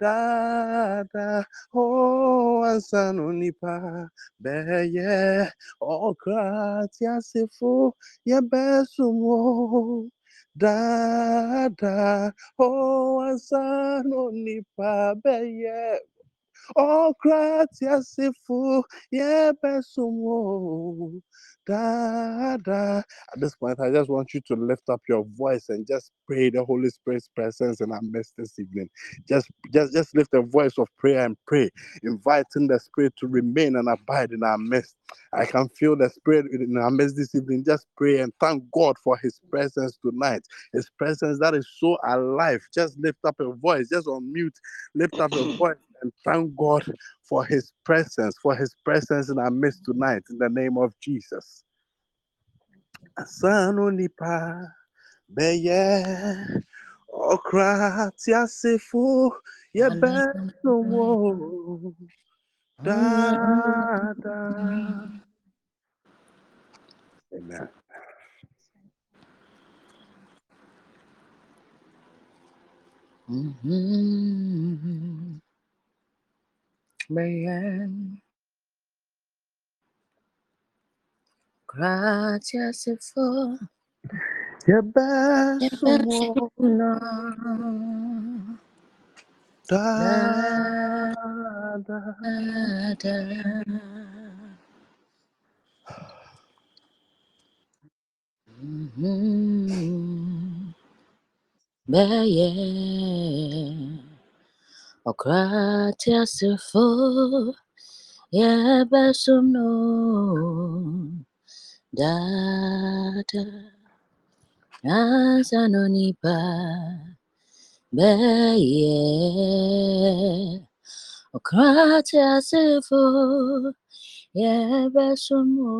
dada oh ansano nipa beye okra tí a ṣe fún yebesumo oh asano nipa beye okra tí a ṣe fún yebesumo dada at this point i just want you to lift up your voice and just pray the holy spirit's presence in our midst this evening just just just lift a voice of prayer and pray inviting the spirit to remain and abide in our midst I can feel the spirit in our midst this evening. Just pray and thank God for his presence tonight. His presence that is so alive. Just lift up your voice, just unmute, lift up your voice and thank God for his presence, for his presence in our midst tonight, in the name of Jesus. Asano nipa beye okra tiasifu yebe no wo da da. Amen. Mm-hmm. Mayan. Gracias for your best da, da. da. Mm-hmm. Gracias your best no. dada azanonipa beye okrate asifo yebesumo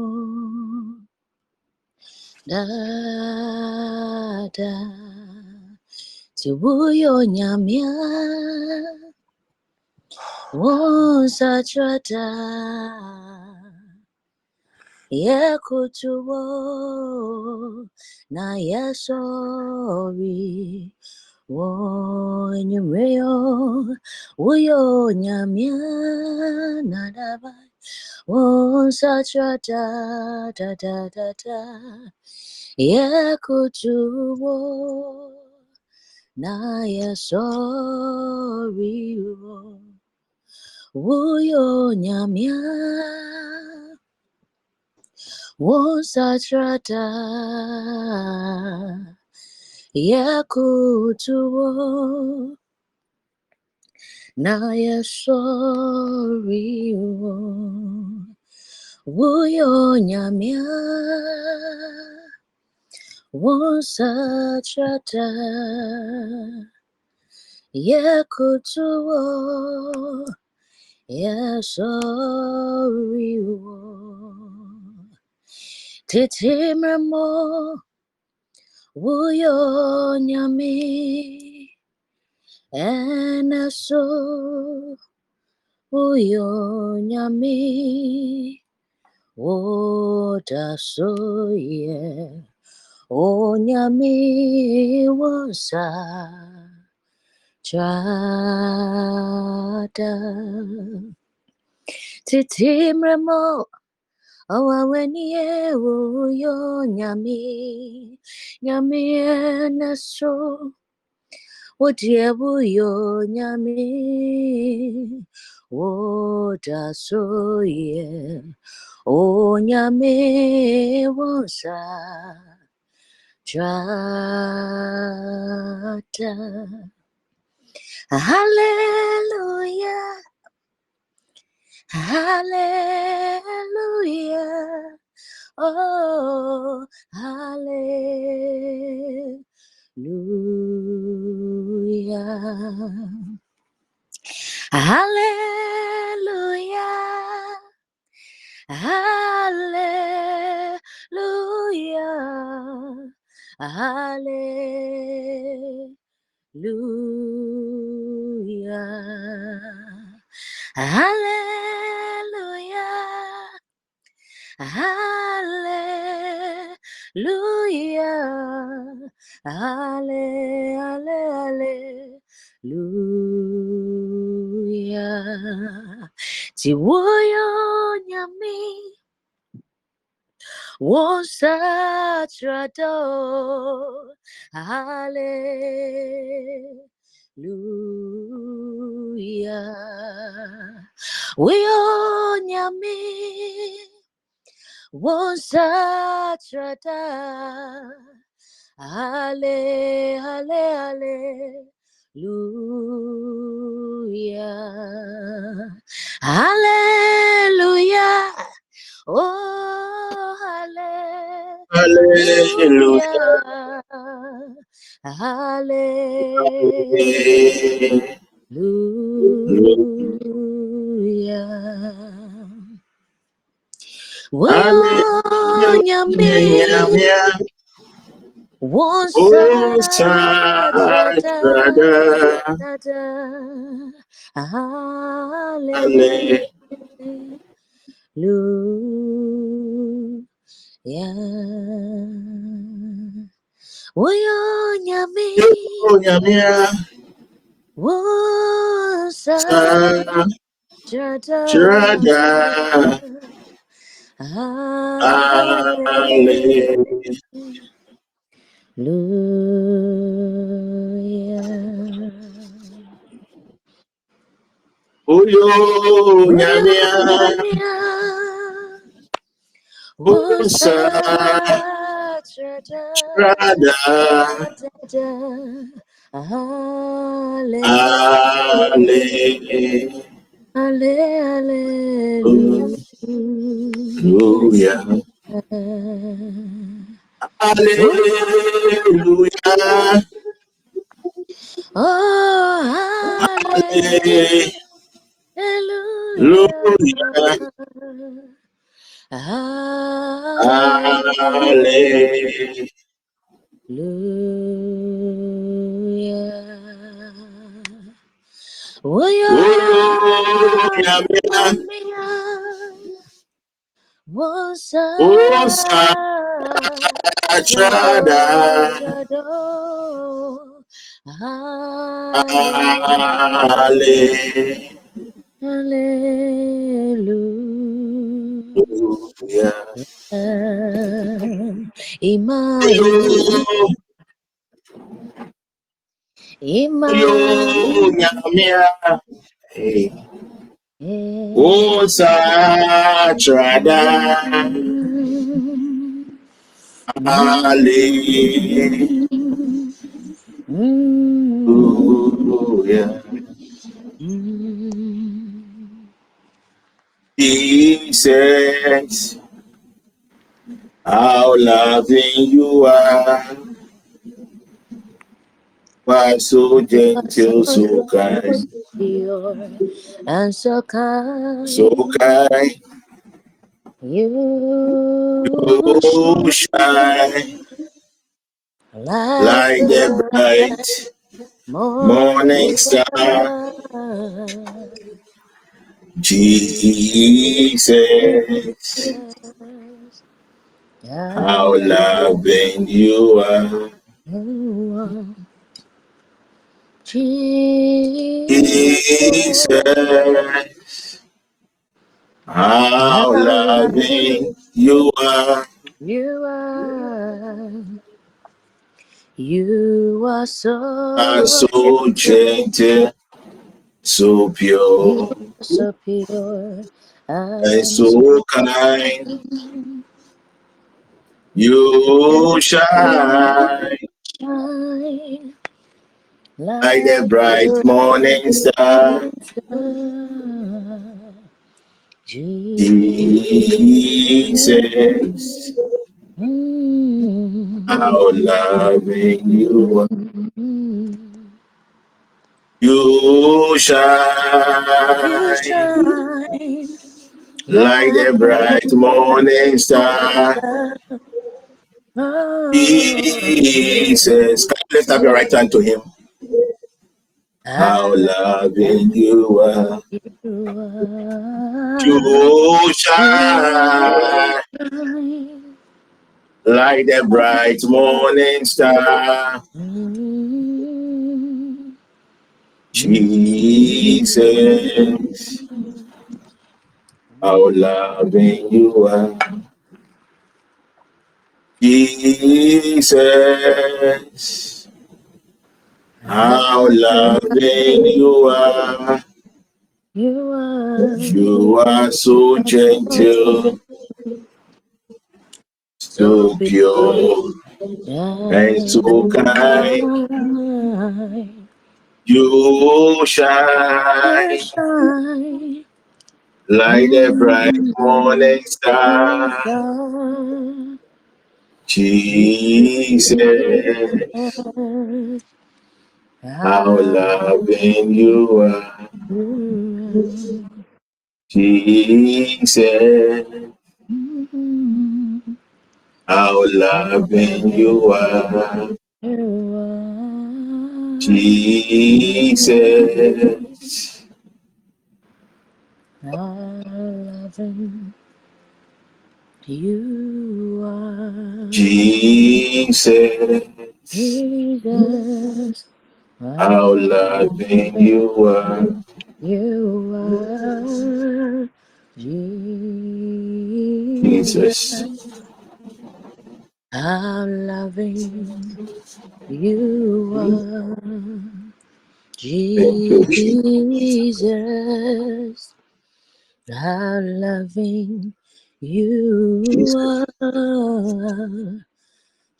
dada tiwuyo nyamia wonsachata yekutuwo na yesori wonyumreyo uyo nyamya nadaba wonsachata da da da da. Yekutuwo na yesori uyo nyamya wosachata yakutuwo na yasoriwo wuyo nyamya wosachata yakutuwo yasoriwo titimremo wuyo nyami enaso wuyo nyami wodasoye onyami wosa chada titimremo Awawenie wuyo nyami nyami naso Wodie wuyo nyami Woda soye O nyami wosa Jata Hallelujah Hallelujah. Oh, hallelujah. Hallelujah. Hallelujah. Hallelujah. Hallelujah. Hallelujah. Hallelujah. Tiwoyo nyami. Wosatrado. Hallelujah. Hallelujah. We on yami. Wosatrata. Ale, ale, hallelujah. Hallelujah. Oh, hallelujah. Hallelujah. Hallelujah. Once Hallelujah. Woyo nyami. Oh, nyamia. Wosa. Shaddai. Shaddai. Hallelujah. Uyo nyamia Wosa ale ale, Hallelujah. Hallelujah. Oh, Hallelujah. Hallelujah. Hallelujah. Hallelujah. Oh, Oh, yeah. Yamia. Wosa Wosa Chada. Hallelujah. Hallelujah. Imani, Imani, Yo, Yamia. Hey. Wosa Chada. Hallelujah. Jesus, how loving you are. Why so gentle, so kind, and so kind. so kind. You You shine like, like the bright morning star. Jesus, how loving you are. Jesus, how loving you are. you are, you are so, Are so gentle, so pure, so pure and so kind. You shine shine like the bright morning star. Jesus, how loving you are. You shine shine like the bright morning star. Jesus, can you lift up your right hand to him? How ah, loving you are. You shine like the bright morning star. Mm. Jesus, how loving you are. Jesus, how loving you are. You are. You are so gentle, so pure, and so kind. You shine shine like the bright morning star. Jesus, how loving you are. Jesus, how loving you are. Jesus, loving you are Jesus, Jesus. how loving you are. You are Jesus. Jesus. How loving you are. Jesus. How loving you are.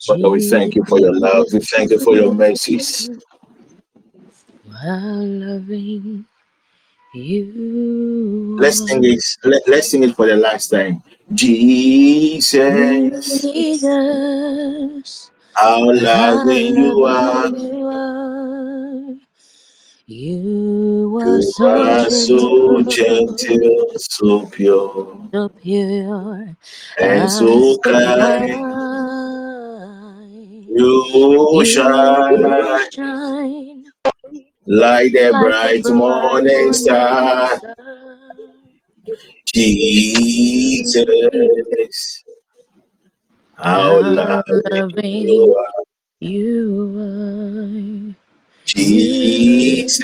Father, we thank you for your love. We thank you for your mercies. How loving you Let's sing are. it. Let, let's sing it for the last time. Jesus, Jesus, how loving you are. you are. You are You so so gentle, so pure, so pure, and so kind. You shine shine like the a bright morning star. Jesus, how loving you are. you are. Jesus,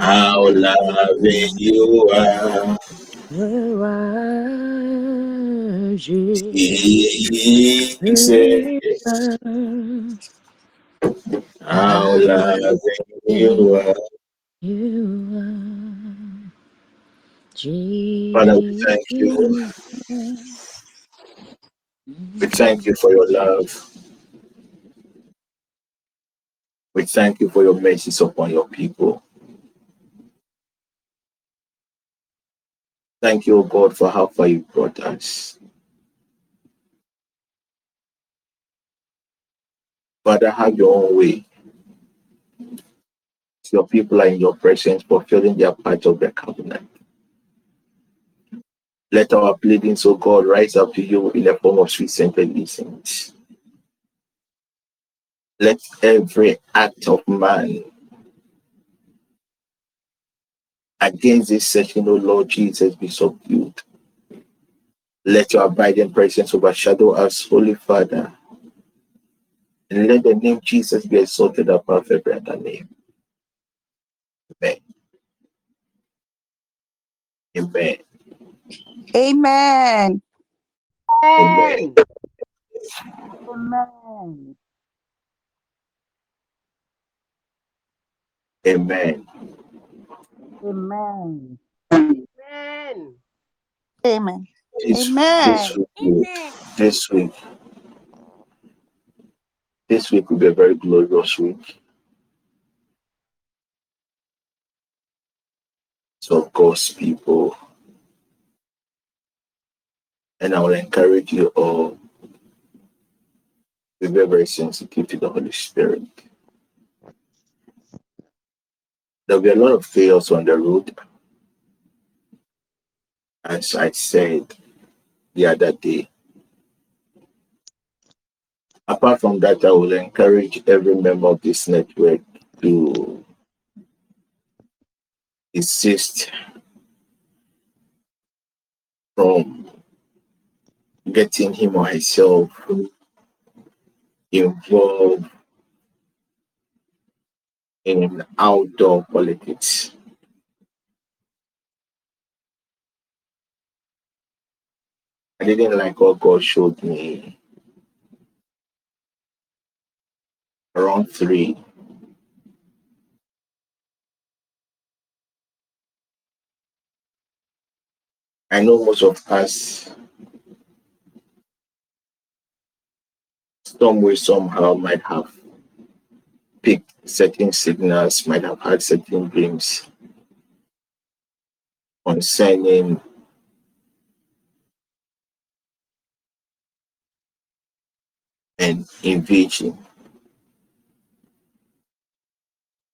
how loving you are. You are Jesus. how loving you are. You are Father, we thank you. We thank you for your love. We thank you for your mercies upon your people. Thank you, O God, for how far you brought us. Father, have your own way. Your people are in your presence, fulfilling their part of the covenant. Let our pleadings, O God, rise up to you in the form of sweet scented incense. Let every act of man against this session, O Lord Jesus, be subdued. Let your abiding presence overshadow us, Holy Father. And let the name Jesus be exalted above every other name. Amen. Amen. Amen. Amen. Amen. Amen. Amen. Amen. Amen. This, Amen. this week, this week, this week will be a very glorious week. So God's people. And I will encourage you all to be very, very sensitive to the Holy Spirit. There'll be a lot of chaos on the road. As I said the other day. Apart from that, I will encourage every member of this network to desist from getting him or herself involved in outdoor politics. I didn't like what God showed me around three. I know most of us, some way, somehow, might have picked certain signals, might have had certain dreams concerning an invasion.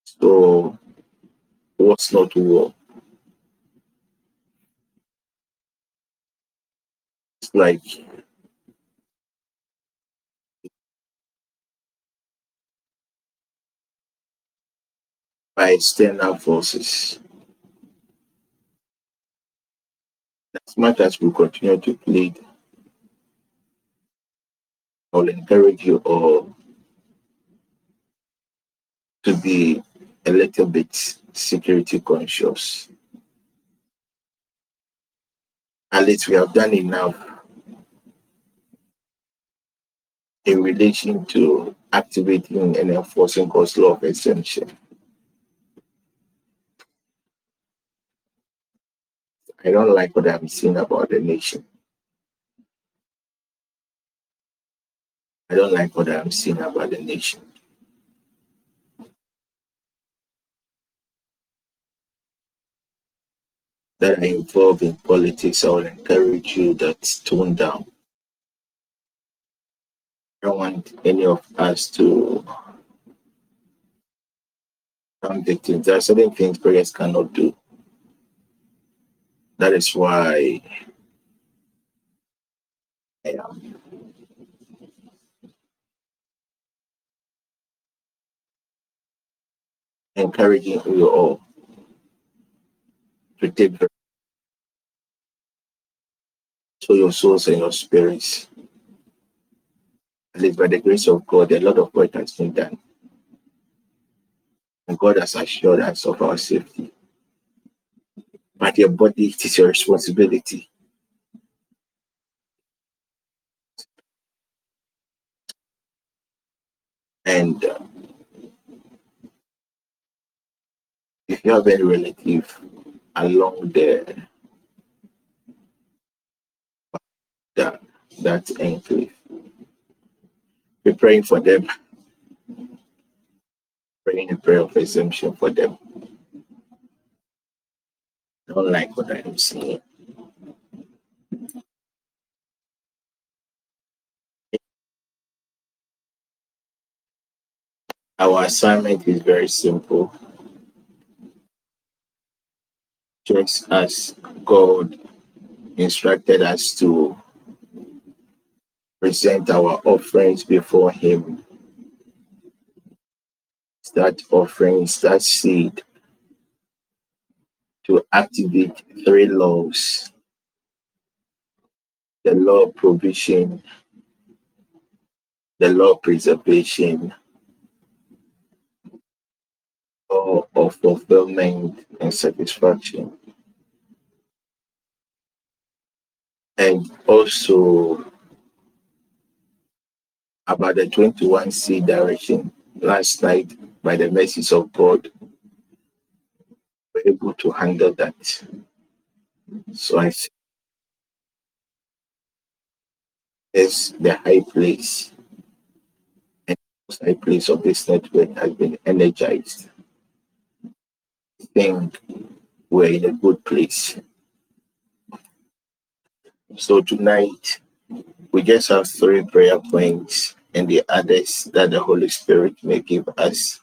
So, what's not to war? Like by external forces. As much as we continue to plead, I'll encourage you all to be a little bit security conscious. At least we have done enough in relation to activating and enforcing God's law of exemption. I don't like what I'm seeing about the nation. I don't like what I'm seeing about the nation. That are involved in politics, I will encourage you that tone down. Don't want any of us to become victims. There are certain things prayers cannot do. That is why I am encouraging you all to take to your souls and your spirits. At least by the grace of God, a lot of work has been done. And God has assured us of our safety. But your body, it is your responsibility. And uh, if you have any relative along the that that enclave, be praying for them. Praying a prayer of exemption for them. I don't like what I am seeing. Our assignment is very simple. Just as God instructed us to present our offerings before Him. Start offering, start seed to activate three laws the law of provision, the law of preservation, law of fulfillment and satisfaction. And also about the 21C direction last night by the mercies of God We're able to handle that. So I think is the high place. And the high place of this network has been energized. I think we're in a good place. So tonight we just have three prayer points and the others that the Holy Spirit may give us.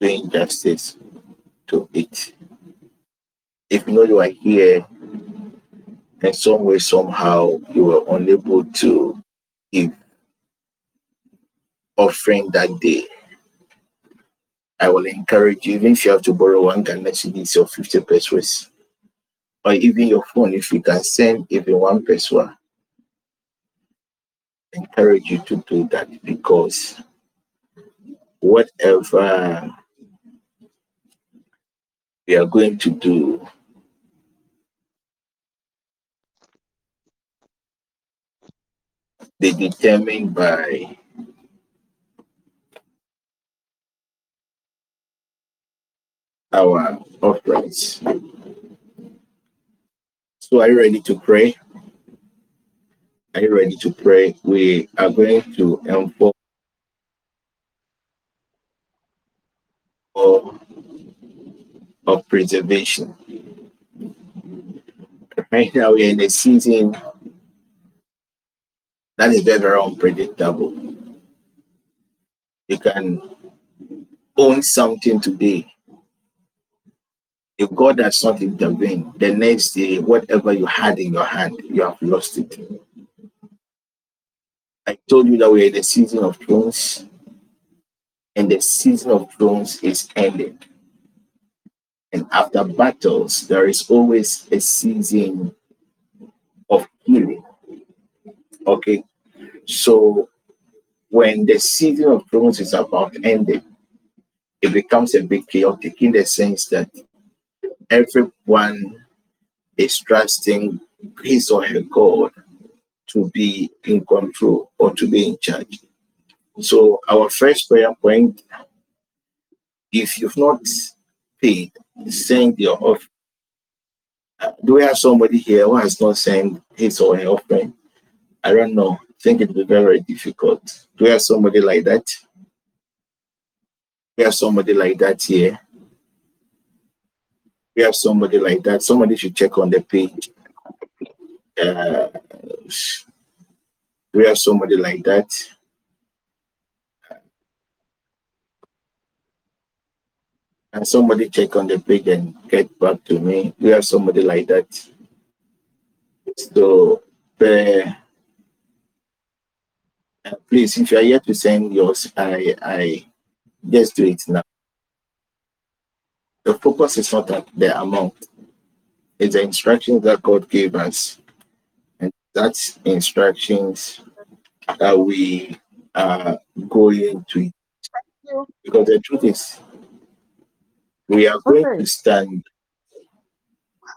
Doing justice to it. If you know you are here in some way, somehow you were unable to give offering that day, I will encourage you, even if you have to borrow one Ghana cedis or 50 pesewas, or even your phone, if you can send even one person, encourage you to do that because whatever we are going to do they determined by our offerings. So are you ready to pray? Are you ready to pray? We are going to enforce of preservation. Right now we're in a season that is very, very unpredictable. You can own something today. If God does not intervene, the next day, whatever you had in your hand, you have lost it. I told you that we're in the season of thrones, and the season of thrones is ending. And after battles, there is always a season of healing. Okay, so when the season of thrones is about ending, it becomes a bit chaotic in the sense that everyone is trusting his or her God to be in control or to be in charge. So, our first prayer point if you've not paid, send your offering. Uh, do we have somebody here who has not sent his or her offering? I don't know. I think it will be very difficult. Do we have somebody like that? We have somebody like that here. We have somebody like that. Somebody should check on the page. Uh, we have somebody like that. and somebody check on the page and get back to me. We have somebody like that. So, uh, please, if you are yet to send yours, I, I just do it now. The focus is not at the amount; it's the instructions that God gave us, and that's instructions that we are going to. Because the truth is, we are going Okay. to stand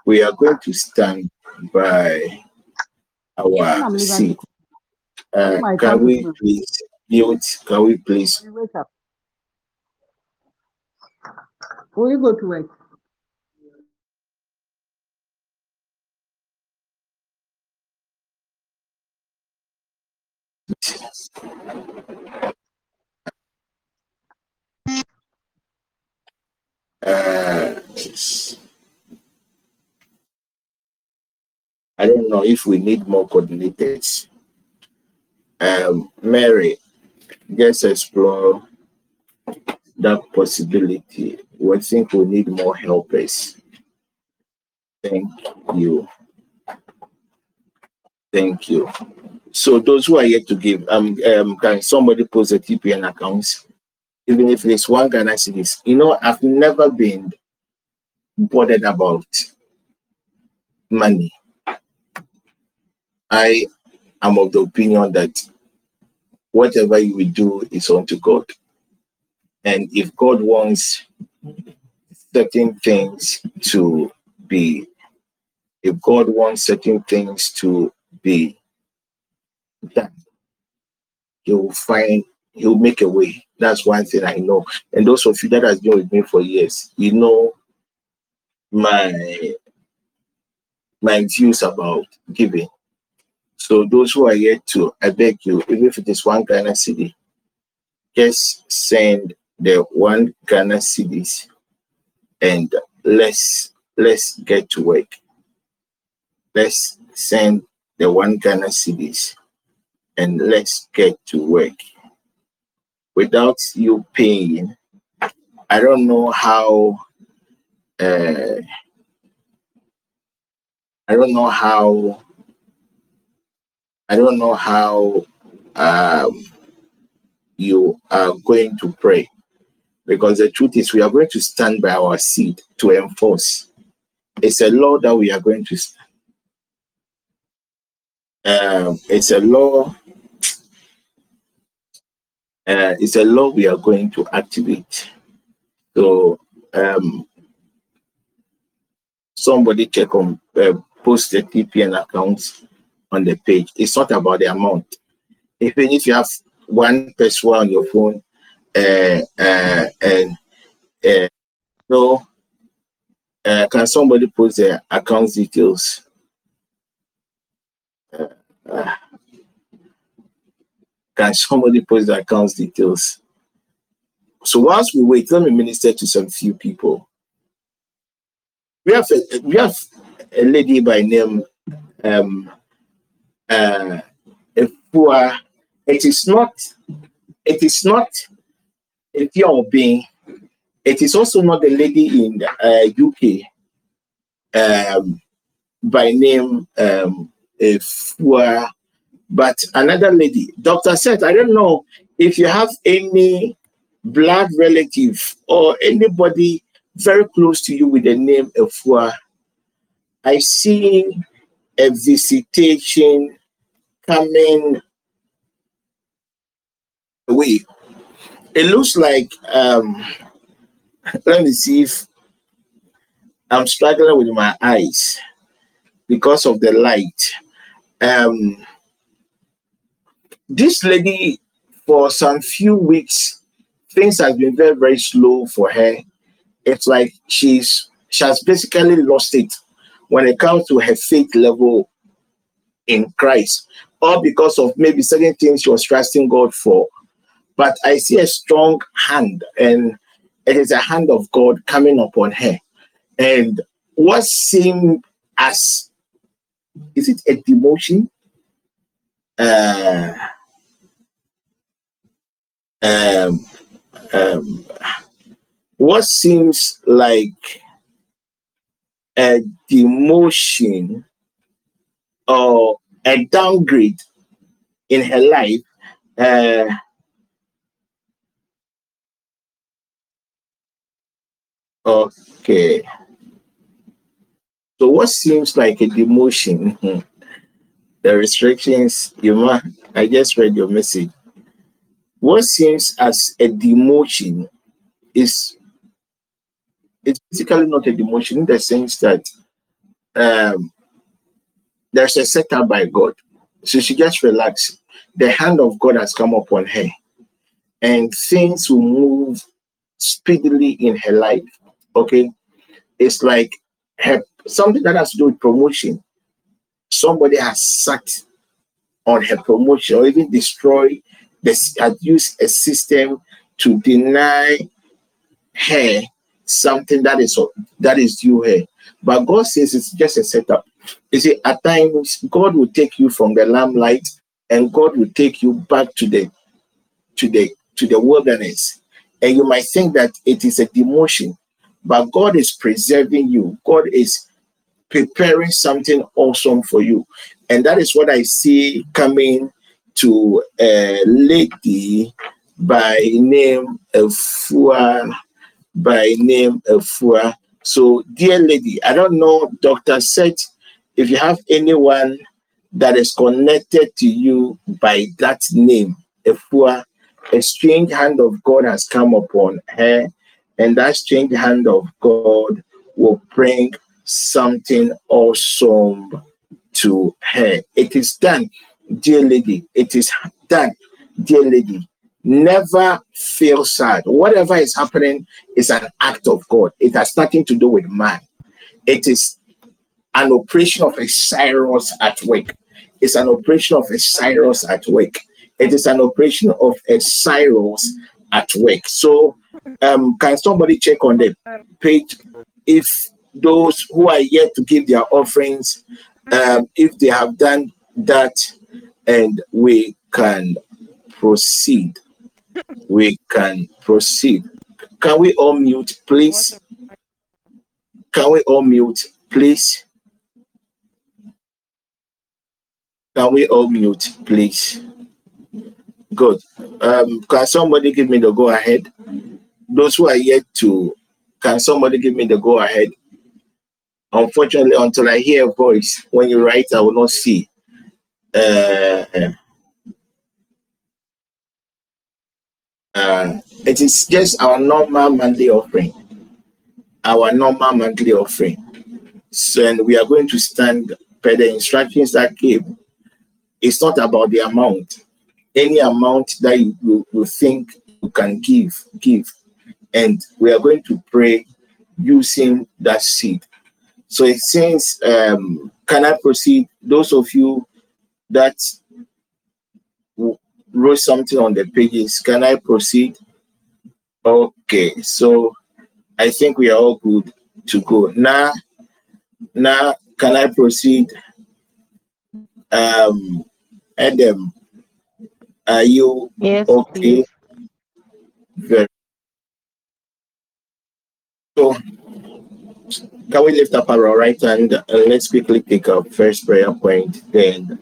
we are going to stand by our seat. Uh, can we please mute? Can we please? Will you go to work? Uh, I don't know if we need more coordinators. Um, Mary, just explore that possibility. We think we need more helpers. Thank you. Thank you. So those who are yet to give, um, um, can somebody post a TPN accounts, even if it's one Ghana cedis? You know, I've never been bothered about money. I am of the opinion that whatever you will do is unto God, and if God wants certain things to be, if God wants certain things to be done, He will find, He will make a way. That's one thing I know. And those of you that has been with me for years, you know my my views about giving. So those who are yet to, I beg you, even if it is one Ghana cedi, just send the one Ghana cedis and let's let's get to work. Let's send the one Ghana cedis and let's get to work. Without you paying, I don't know how uh, I don't know how I don't know how um, you are going to pray because the truth is we are going to stand by our seed to enforce. It's a law that we are going to. stand. Um, it's a law. Uh, it's a law we are going to activate. So um, somebody check on uh, post the TPN accounts on the page. It's not about the amount. Even if you have one person on your phone, and uh, so can somebody post the account details? Uh, can somebody post the account details? So whilst we wait, let me minister to some few people. We have a, we have a lady by name um uh. It is not it is not Being it is also not the lady in uh, UK um by name um Efua, but another lady. Dr. said, I don't know if you have any blood relative or anybody very close to you with the name Efua. I see a visitation coming away. It looks like um let me see if I'm struggling with my eyes because of the light. Um this lady for some few weeks things have been very very slow for her it's like she's she has basically lost it when it comes to her faith level in christ or because of maybe certain things she was trusting god for but i see a strong hand and it is a hand of god coming upon her. And what seemed as is it a demotion? Uh um, um, what seems like a demotion or a downgrade in her life uh, okay so what seems like a demotion the restrictions you might i just read your message what seems as a demotion is it's basically not a demotion in the sense that um, there's a setup by God. So she just relax. The hand of God has come upon her, and things will move speedily in her life. Okay, it's like her something that has to do with promotion. Somebody has sat on her promotion or even destroy this had used a system to deny her something that is that is due her. But God says it's just a setup. You see, at times God will take you from the limelight and God will take you back to the to the to the wilderness. And you might think that it is a demotion, but God is preserving you. God is preparing something awesome for you. And that is what I see coming to a lady by name Efua, by name Efua. So, dear lady, I don't know, Dr. said if you have anyone that is connected to you by that name, Efua, a strange hand of God has come upon her, and that strange hand of God will bring something awesome to her. It is done dear lady, it is done, dear lady. Never feel sad. Whatever is happening is an act of God. It has nothing to do with man. It is an operation of a Cyrus at work. It's an operation of a Cyrus at work. It is an operation of a Cyrus at work. So, um, can somebody check on the page if those who are yet to give their offerings, um, if they have done that and we can proceed. We can proceed. Can we all mute, please? Can we all mute, please? Can we all mute, please? Good. Um, can somebody give me the go ahead? Those who are yet to, can somebody give me the go ahead? Unfortunately, until I hear a voice, when you write, I will not see uh, uh, it is just our normal monthly offering. Our normal monthly offering. So, and we are going to stand per the instructions that came. It's not about the amount. Any amount that you, you, you think you can give, give. And we are going to pray using that seed. So it says, um, can I proceed? Those of you that wrote something on the pages. Can I proceed? Okay, so I think we are all good to go. Now, now can I proceed? Um, Adam, are you Yes, okay? please. Very. So, can we lift up our right hand and let's quickly pick up first prayer point? Then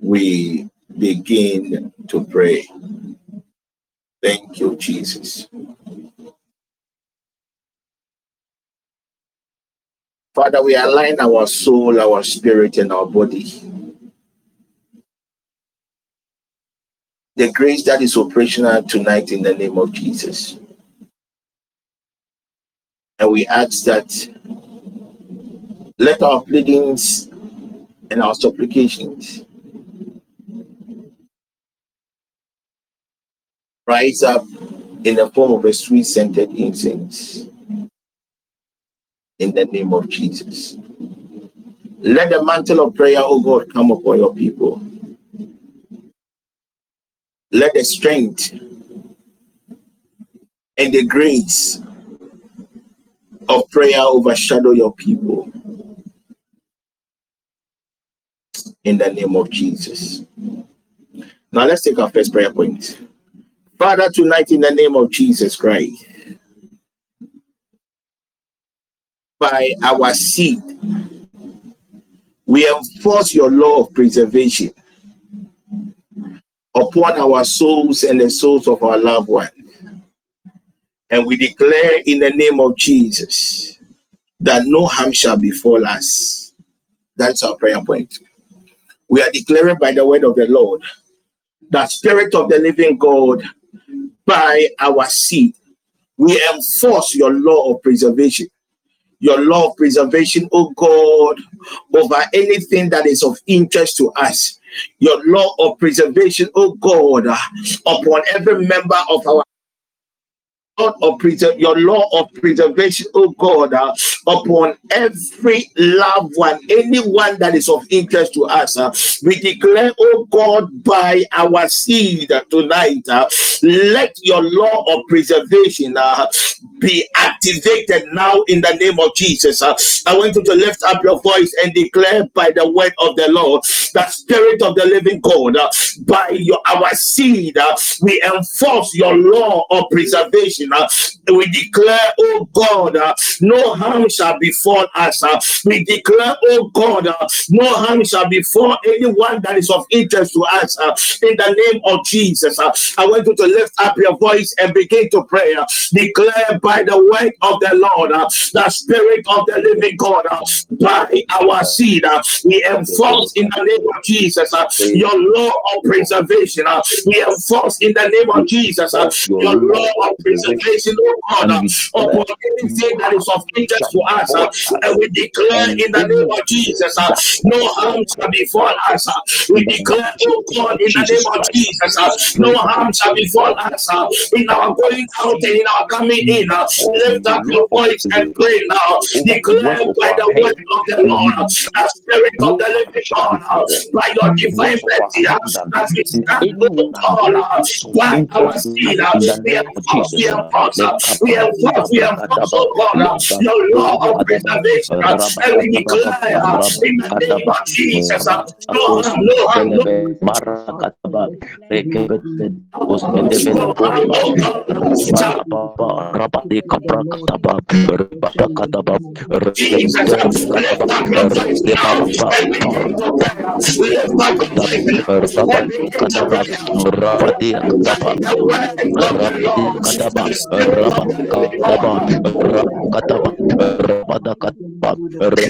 we begin to pray. Thank you, Jesus. Father, we align our soul, our spirit, and our body. The grace that is operational tonight in the name of Jesus. And we ask that let our pleadings and our supplications rise up in the form of a sweet scented incense in the name of Jesus. Let the mantle of prayer, oh God, come upon your people. Let the strength and the grace of prayer overshadow your people. In the name of Jesus. Now let's take our first prayer point. Father, tonight in the name of Jesus Christ, by our seed, we enforce your law of preservation upon our souls and the souls of our loved ones. And we declare in the name of Jesus that no harm shall befall us. That's our prayer point. We are declaring by the word of the Lord that Spirit of the living God, by our seed, we enforce your law of preservation. Your law of preservation, oh God, over anything that is of interest to us. Your law of preservation, oh God, upon every member of our Lord of your law of preservation, oh God, uh, upon every loved one, anyone that is of interest to us. Uh, we declare, oh God, by our seed tonight, uh, let your law of preservation be activated now in the name of Jesus. Uh, I want you to lift up your voice and declare by the word of the Lord, the Spirit of the living God, uh, by your our seed, uh, we enforce your law of preservation uh, we declare, oh God, uh, no harm shall befall us. Uh, we declare, oh God, no harm shall befall anyone that is of interest to us. In the name of Jesus, I want you to lift up your voice and begin to pray. Declare by the word of the Lord, uh, the Spirit of the living God, uh, by our seed, uh, we enforce in the name of Jesus uh, your law of preservation. Uh, we enforce in the name of Jesus uh, your law of preservation, oh God, uh, upon anything that is of interest to us. Uh, and we declare in the name of Jesus, uh, no harm shall befall us. Uh, we declare, oh God, in the name of Jesus, uh, no harm shall befall us uh, in our going out and in our coming in. Uh, lift up your voice and pray now. Declare by the word of the Lord, uh, the Spirit of the living God, uh, by your divine mercy, uh, that we stand, oh God, uh, by our seed, uh, we enforce, we enforce, uh, we enforce, we enforce, oh God, uh, your law of preservation, uh, and we declare uh, in the name of Jesus, uh, no harm, no harm, no Marakataba, Rekebet, Ospedebel, Rabadi Kaprakataba, Rabakataba, Jesus, uh, lift up your voice now and begin to pray. uh, Lift up your voice now and begin to pray. uh, Rabadi Kataba, The word of the Rabadi Lord, Kataba, the Spirit of the living Rabakataba, God. Rabakataba, Rabadakataba,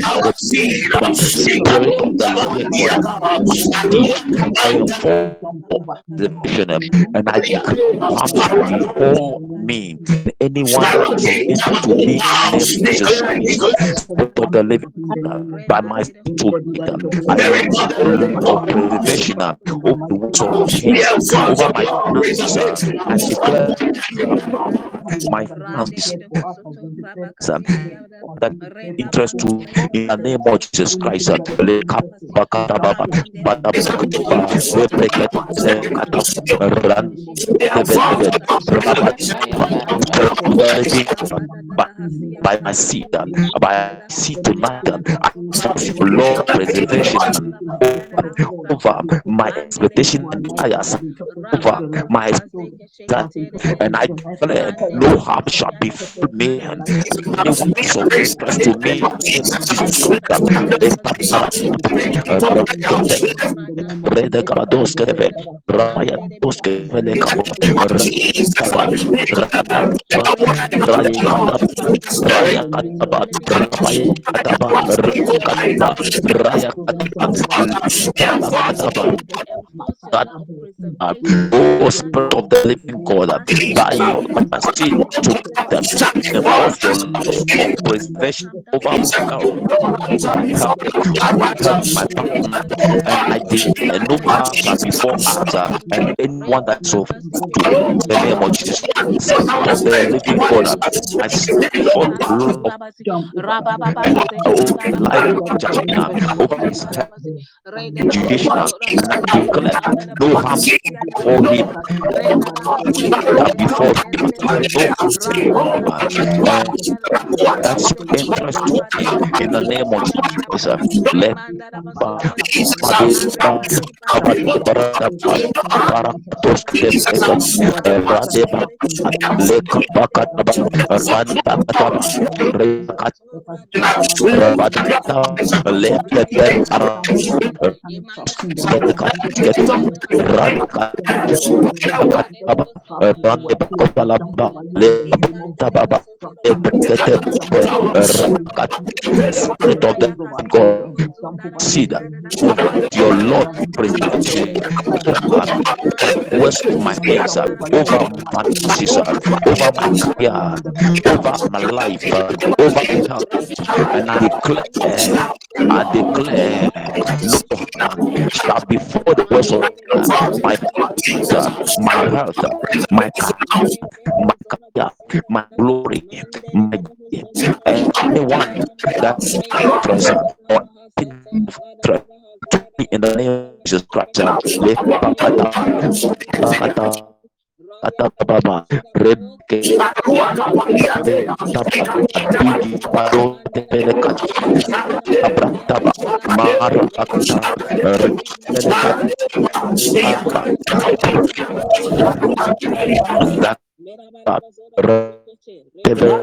Our seed, Rabadakataba, Spirit of the living God, I am for the and I declare harm shall befall me anyone that is of the living by my I am the over my my that interest to in the name of Jesus Christ. uh, Leka bakadababa, badabakadaba, rebrekedebekata, ran- We have fought debedebed, your law of preservation rabadaba, Spirit of the living God, by, by my uh, by my tonight, uh, I force your law preservation um, over my expectation and desires, over my expectation, and I declare no harm shall befall me and anyone We is are of raised in interest the to me of in the name of Jesus Jesus. Christ. Lift up your voice up. Begin to pray. Lift Rede Gabados Kedebe, Raya Dos Kevele in Kabo, the Spirit of the living God, by over health, and I declare no before and anyone that's to the name of Jesus, the living God, I speak for the law of life, judgment, over his health, education, and I declare no harm him before him, no uh, that's interest to me in the name of Jesus. Let Spirit your Lord bring over my over my over my life, over my health, and I declare, I declare, harm before the words of my uh, my health, my career, my career, my glory, my anyone that threats or in the name of Jesus Christ. Uh, kata baba, rebke, be- tapa, adigi, paro, tepele, kata, abra, taba, mara, pakata, rebele, kata, anda, mana كبر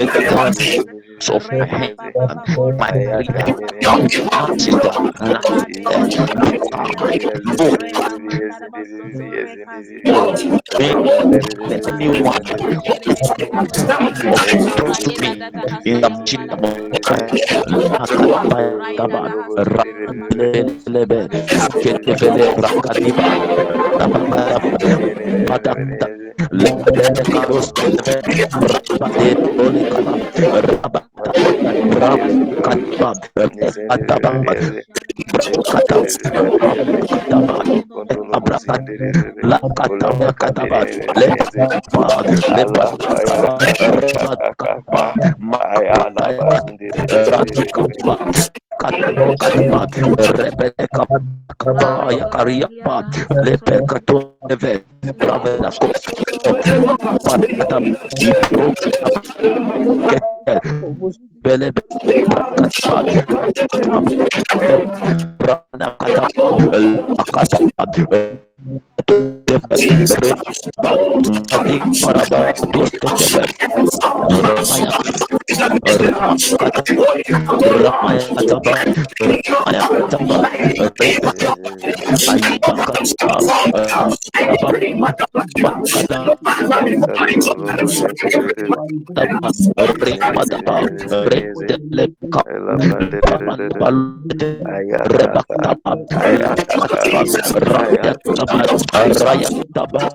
Ilebe Kata Lambra Kata Rapa Lekata Prakata Lekata of my hand, my career, my sister, anyone close to me in the machine Lebe, Ketevele, Rakadiba, Tabakada, Lebe, Karos, Rabade, Olikana, Rabata, Ram, Kadbab, Atabam, Brakata, Abrakataba, Abrakat, Lakataba, Kataba, Lepa, Lepa, Lepa, Ratukapa, kato kalimat repete kaba ya karia pat lepe kato neve brave na ko patam pro bele kaspat brana kata akasa Raya Rabat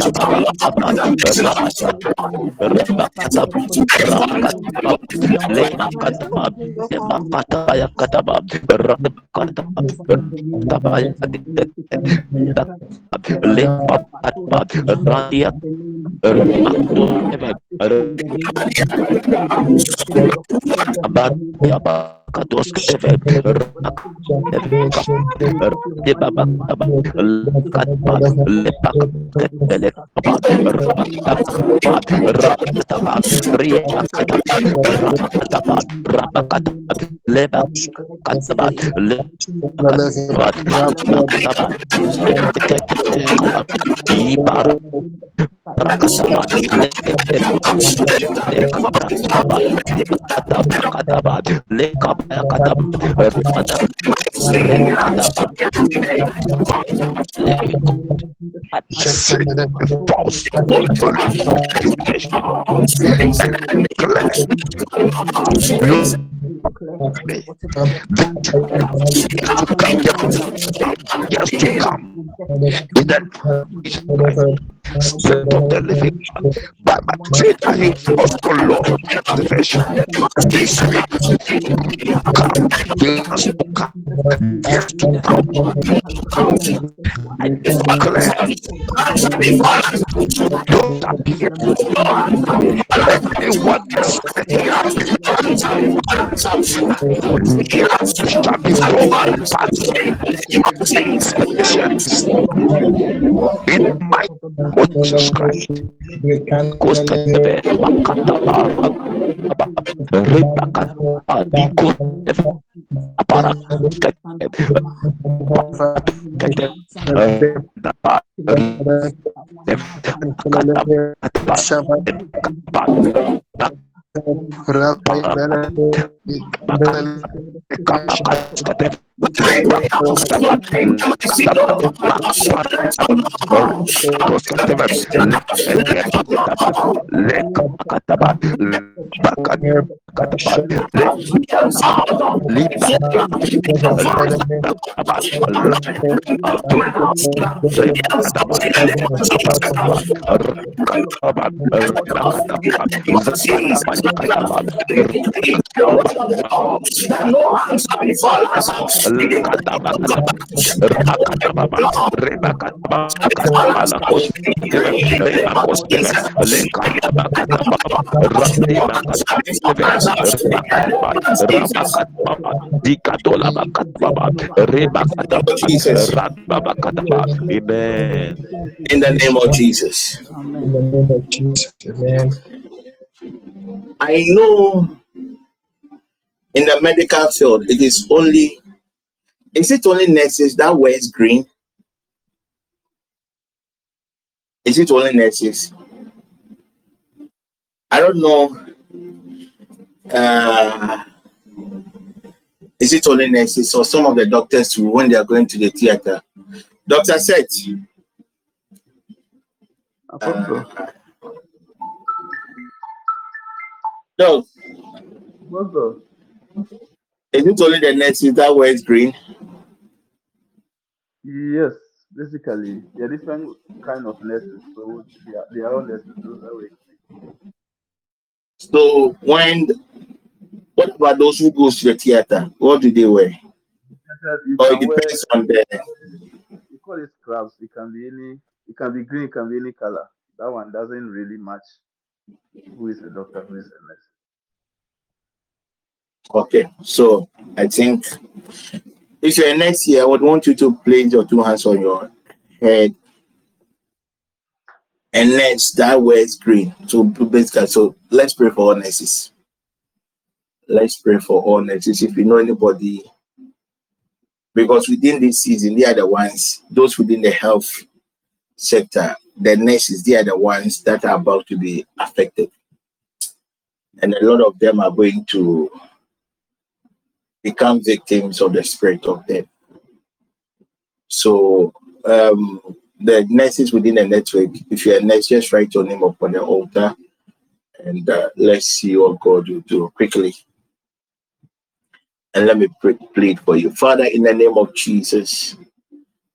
Abad, ya, Pak. Kados kata Yes, to come. In that Spirit of the living God, by my faith I enforce the law of. This week, come, has to come, has to come. I declare, don't appear, everyone is shall be forward, in my Lord Jesus Christ. Costa de Makata Ribakat Adikut Aparat no hands have been fallen Amen. In the name of Jesus. In the name of Jesus. Amen. I know in the medical field, it is only, is it only nurses that wears green? Is it only nurses? I don't know. Uh, is it only nurses or some of the doctors who, when they are going to the theater? Doctor said, Apostle. no, is it only the nurses that wears green? Yes, basically, there are different kind of nurses, so they are, they are all nurses. Those are way. So when, what about those who goes to the theater? What do they wear? You Or it can wear, depends on the we call it scrubs. It can be any, it can be green, it can be any color. that one doesn't really match who is the doctor, who is the nurse. Okay, so I think if you're next year, I would want you to place your two hands on your head. And next, that word green. So basically, so let's pray for all nurses. Let's pray for all nurses. If you know anybody, because within this season, they are the ones, those within the health sector, the nurses, they are the ones that are about to be affected. And a lot of them are going to become victims of the spirit of death. So um, the nurses within the network, if you're a nurse, just write your name upon the altar and uh, let's see what God will do quickly. And let me plead for you. Father, in the name of Jesus,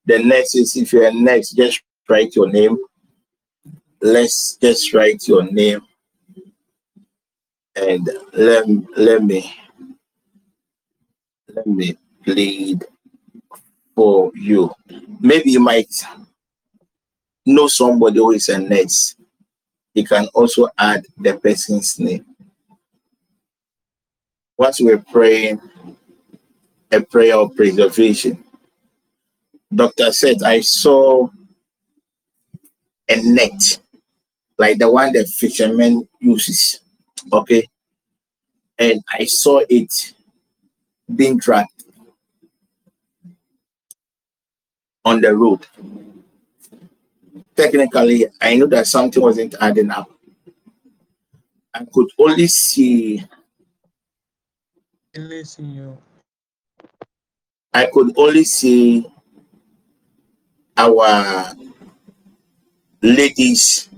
the nurses, if you're a nurse, just write your name. Let's just write your name and let, let me let me plead for you. Maybe you might know somebody who is a nurse. You can also add the person's name. Once we're praying a prayer of preservation, doctor said, I saw a net like the one that fishermen uses. Okay. And I saw it being dragged on the road. Technically, I knew that something wasn't adding up. I could only see I could only see our ladies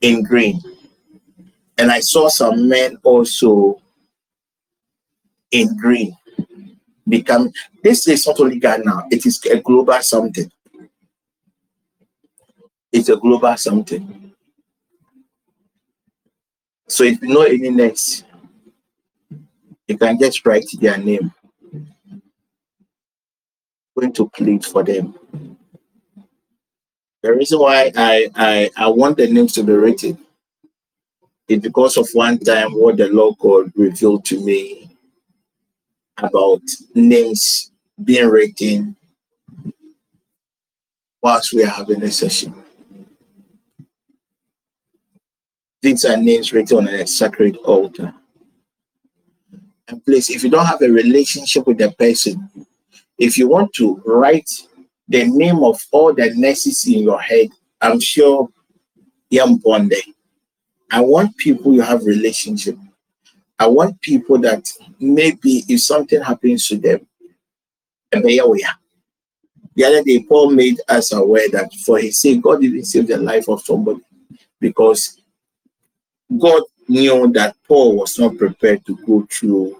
in green. And I saw some men also in green become this is not only Ghana, it is a global something. It's a global something. So if you know any next, you can just write their name. I'm going to plead for them. The reason why I, I, I want the names to be written is because of one time what the Lord God revealed to me about names being written whilst we are having a session. These are names written on a sacred altar. And please, if you don't have a relationship with the person, if you want to write the name of all the nurses in your head, I'm sure Yambonde. I want people you have relationship. I want people that maybe if something happens to them, they're the other day, Paul made us aware that for his sake, God didn't save the life of somebody because God knew that Paul was not prepared to go through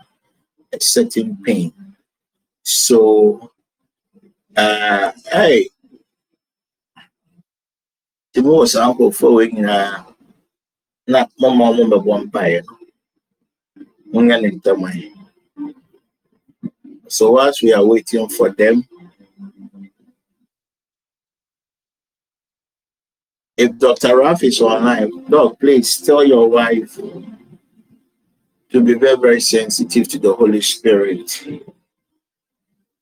a certain pain. So, uh, hey, the most uncle for uh, not mama mama So whilst we are waiting for them, if Dr. Raf is online, Doc, please tell your wife to be very, very sensitive to the Holy Spirit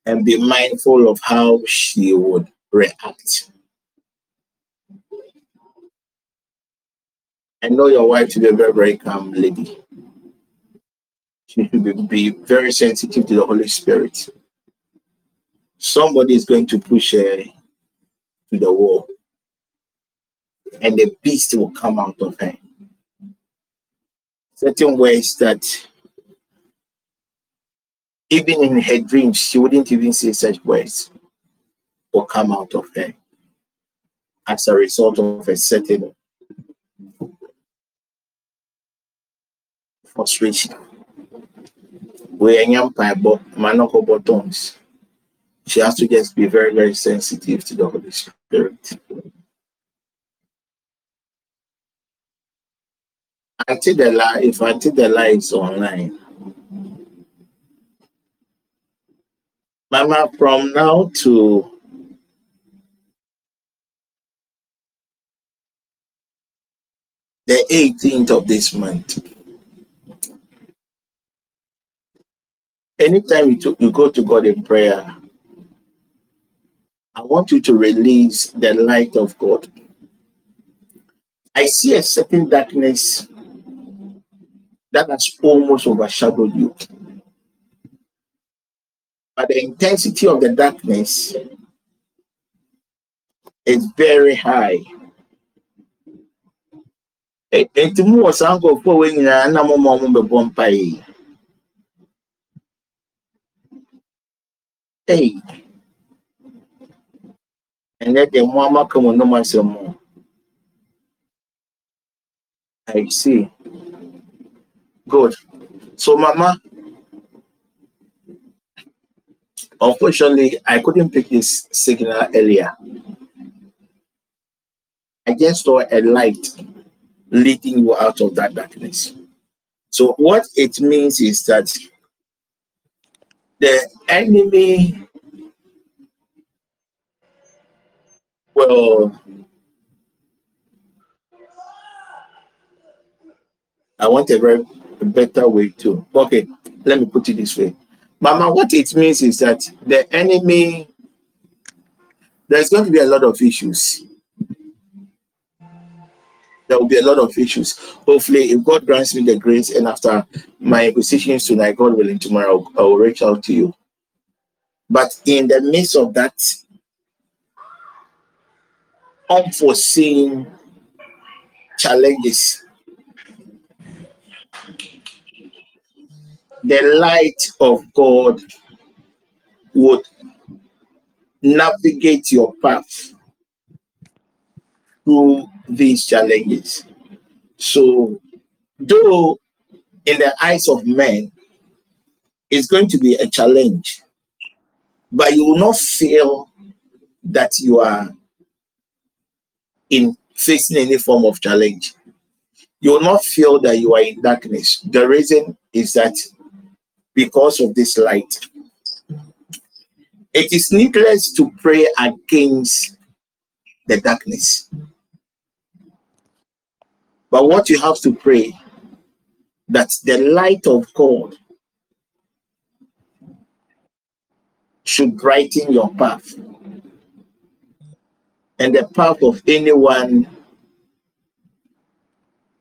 and be mindful of how she would react. I know your wife to be a very, very calm lady. Be, very sensitive to the Holy Spirit. Somebody is going to push her to the wall, and the beast will come out of her. Certain ways that even in her dreams, she wouldn't even say such words will come out of her as a result of a certain frustration. We young Bible, manoko buttons. She has to just be very, very sensitive to the Holy Spirit. Until the lie, if until the lie is online, Mama, from now to the 18th of this month. Anytime you, to, you go to God in prayer, I want you to release the light of God. I see a certain darkness that has almost overshadowed you. But the intensity of the darkness is very high. E- bɛbɔ mpaeɛ. Hey, ɛnyɛ deɛ mo amaka mo nom asɛm o. I see. Good. So, Mama, unfortunately, I couldn't pick this signal earlier. I just saw a light leading you out of that darkness. So, what it means is that the enemy will. I want a very a better way too. Okay, let me put it this way. Mama, what it means is that the enemy, there's going to be a lot of issues. There will be a lot of issues. Hopefully, if God grants me the grace, and after my positions tonight, God willing, tomorrow I will reach out to you. But in the midst of that unforeseen challenges, the light of God would navigate your path through these challenges. So, though in the eyes of men, it's going to be a challenge, but you will not feel that you are in facing any form of challenge. You will not feel that you are in darkness. The reason is that because of this light. It is needless to pray against the darkness. But what you have to pray that the light of God should brighten your path. And the path of anyone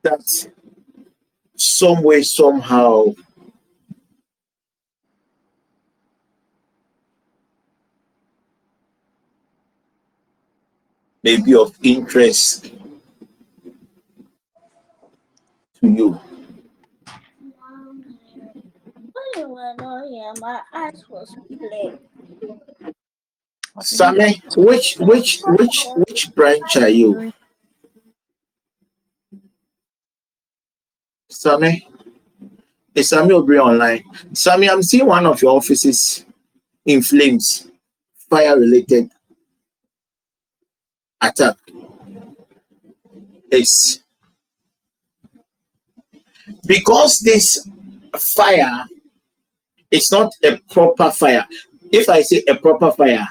that some way somehow may be of interest to you. My eyes was playing. Sammy, which which which which branch are you? Sammy? Is Sammy Obre online? Sammy, I'm seeing one of your offices in flames, fire related attack. Yes. Because this fire is not a proper fire. If I say a proper fire,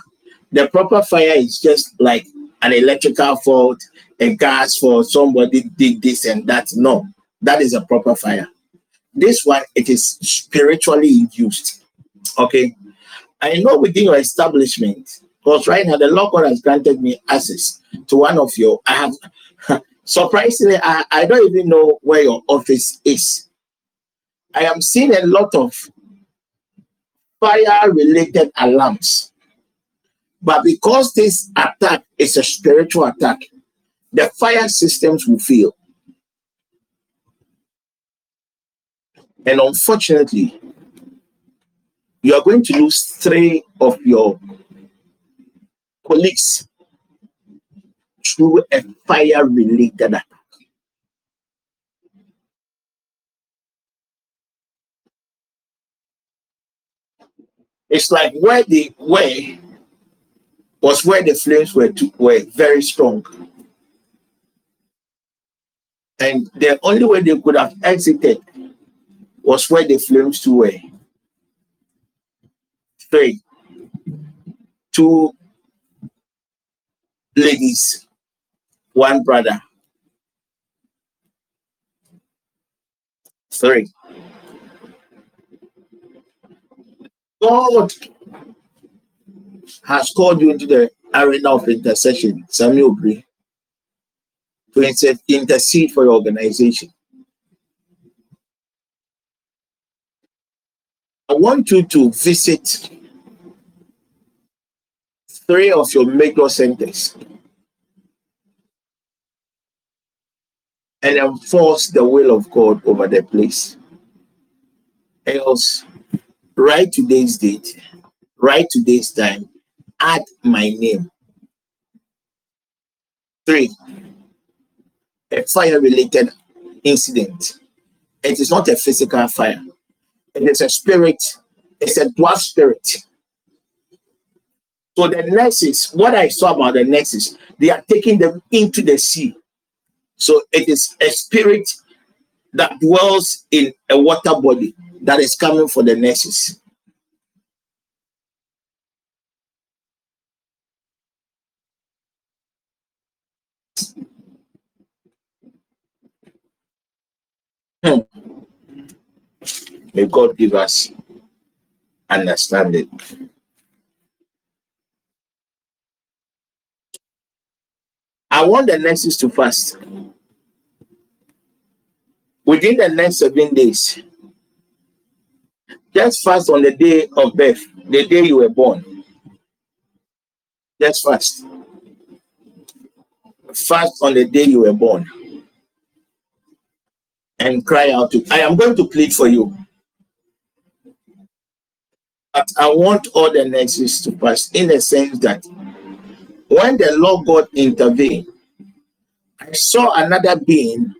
the proper fire is just like an electrical fault, a gas fault, somebody did this and that. No, that is a proper fire. This one, it is spiritually induced. Okay. I know within your establishment, because right now the Lord God has granted me access to one of your. I have surprisingly, I, I don't even know where your office is. I am seeing a lot of fire related alarms. But because this attack is a spiritual attack, the fire systems will fail. And unfortunately, you are going to lose three of your colleagues through a fire related attack. It's like where they were was where the flames were too, were very strong. And the only way they could have exited was where the flames too were. Three, two ladies, one brother. Three. God has called you into the arena of intercession, Samuel Bree, to intercede for your organization. I want you to visit three of your major centers and enforce the will of God over the place. Else, write today's date, write today's time, add my name. Three, a fire related incident. It is not a physical fire, it is a spirit, it's a dwarf spirit. So the nurses, what I saw about the nurses, they are taking them into the sea. So it is a spirit that dwells in a water body that is coming for the nurses. Hmm. May God give us understanding. I want the nurses to fast. Within the next seven days, just fast on the day of birth, the day you were born. Just fast. Fast on the day you were born. And cry out to I am going to plead for you. But I want all the nurses to fast in the sense that when the Lord God intervened, I saw another being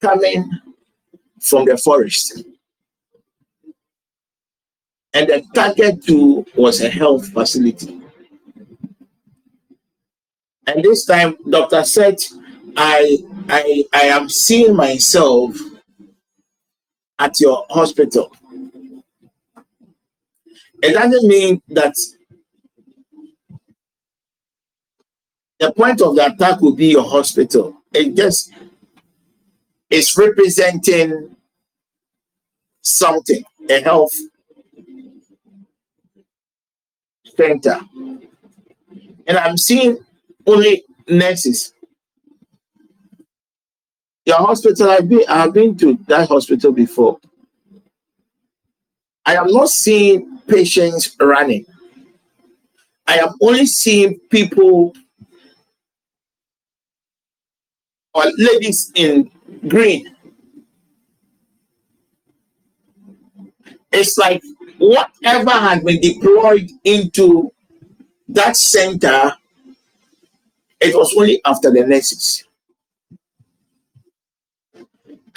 coming from the forest. And the target too was a health facility. And this time, doctor said, I I I am seeing myself at your hospital. It doesn't mean that the point of the attack will be your hospital. It just is representing something, a health center. And I'm seeing only nurses. Your hospital, I've been, I've been to that hospital before. I am not seeing patients running. I am only seeing people or ladies in green. It's like whatever has been deployed into that center, it was only after the nurses.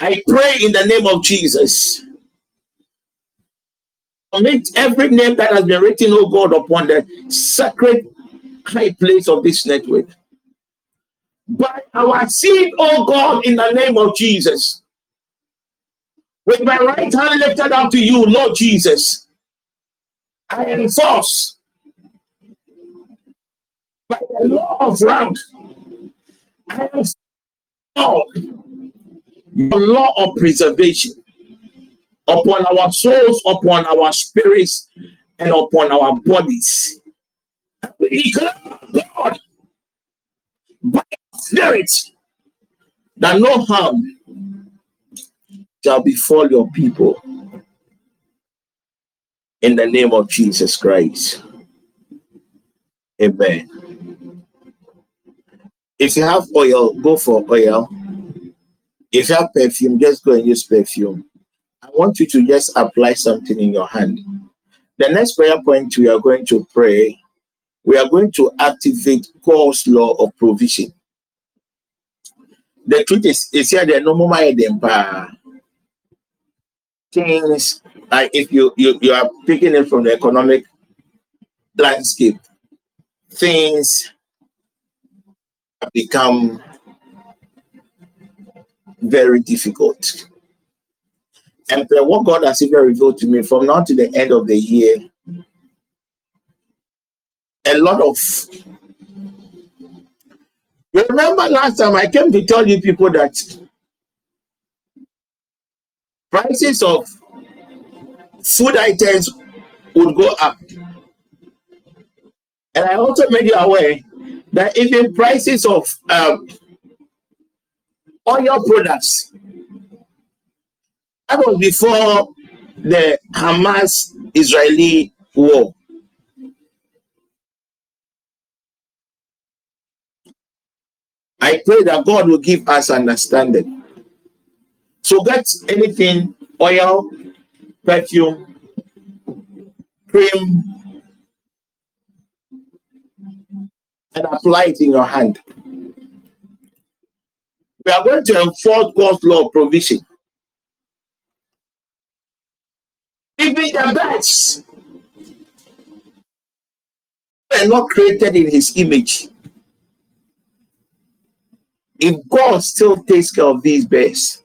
I pray in the name of Jesus. Commit every name that has been written, oh God, upon the sacred high place of this network. By our seed, oh God, in the name of Jesus. With my right hand lifted up to you, Lord Jesus, I enforce by the law of round. I enforce your law of preservation upon our souls, upon our spirits, and upon our bodies. Declare, God, by spirit, that no harm shall befall your people. In the name of Jesus Christ. Amen. If you have oil, go for oil. If you have perfume, just go and use perfume. I want you to just apply something in your hand. The next prayer point we are going to pray, we are going to activate God's law of provision. The truth is, is here the no more than things like if you, you you are picking it from the economic landscape, things have become very difficult. And what God has even revealed to me from now to the end of the year, a lot of. You remember last time I came to tell you people that prices of food items would go up. And I also made you aware that even prices of um, oil products, that was before the Hamas Israeli war. I pray that God will give us understanding. So get anything, oil, perfume, cream, and apply it in your hand. We are going to enforce God's law of provision. Even the birds were not created in his image. If God still takes care of these birds,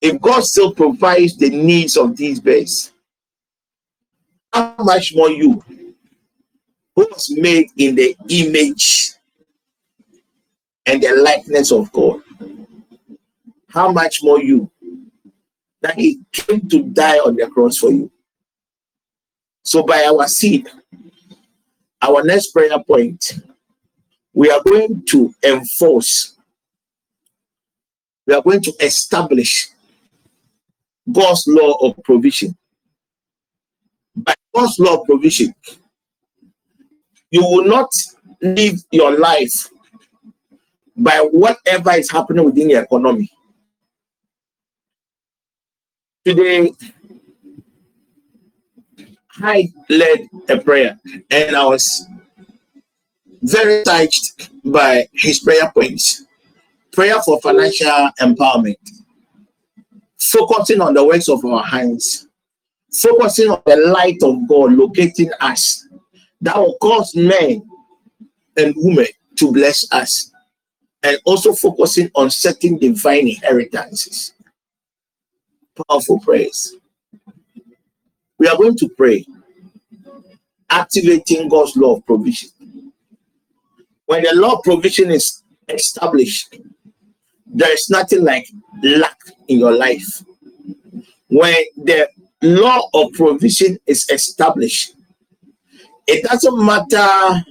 if God still provides the needs of these birds, how much more you, who was made in the image and the likeness of God, how much more you, that He came to die on the cross for you. So, by our seed, our next prayer point, we are going to enforce, we are going to establish God's law of provision. By God's law of provision, you will not live your life by whatever is happening within your economy. Today, I led a prayer and I was very touched by his prayer points. Prayer for financial empowerment, focusing on the works of our hands, focusing on the light of God locating us that will cause men and women to bless us, and also focusing on certain divine inheritances. Powerful prayers. We are going to pray, activating God's law of provision. When the law of provision is established, there is nothing like lack in your life. When the law of provision is established, it doesn't matter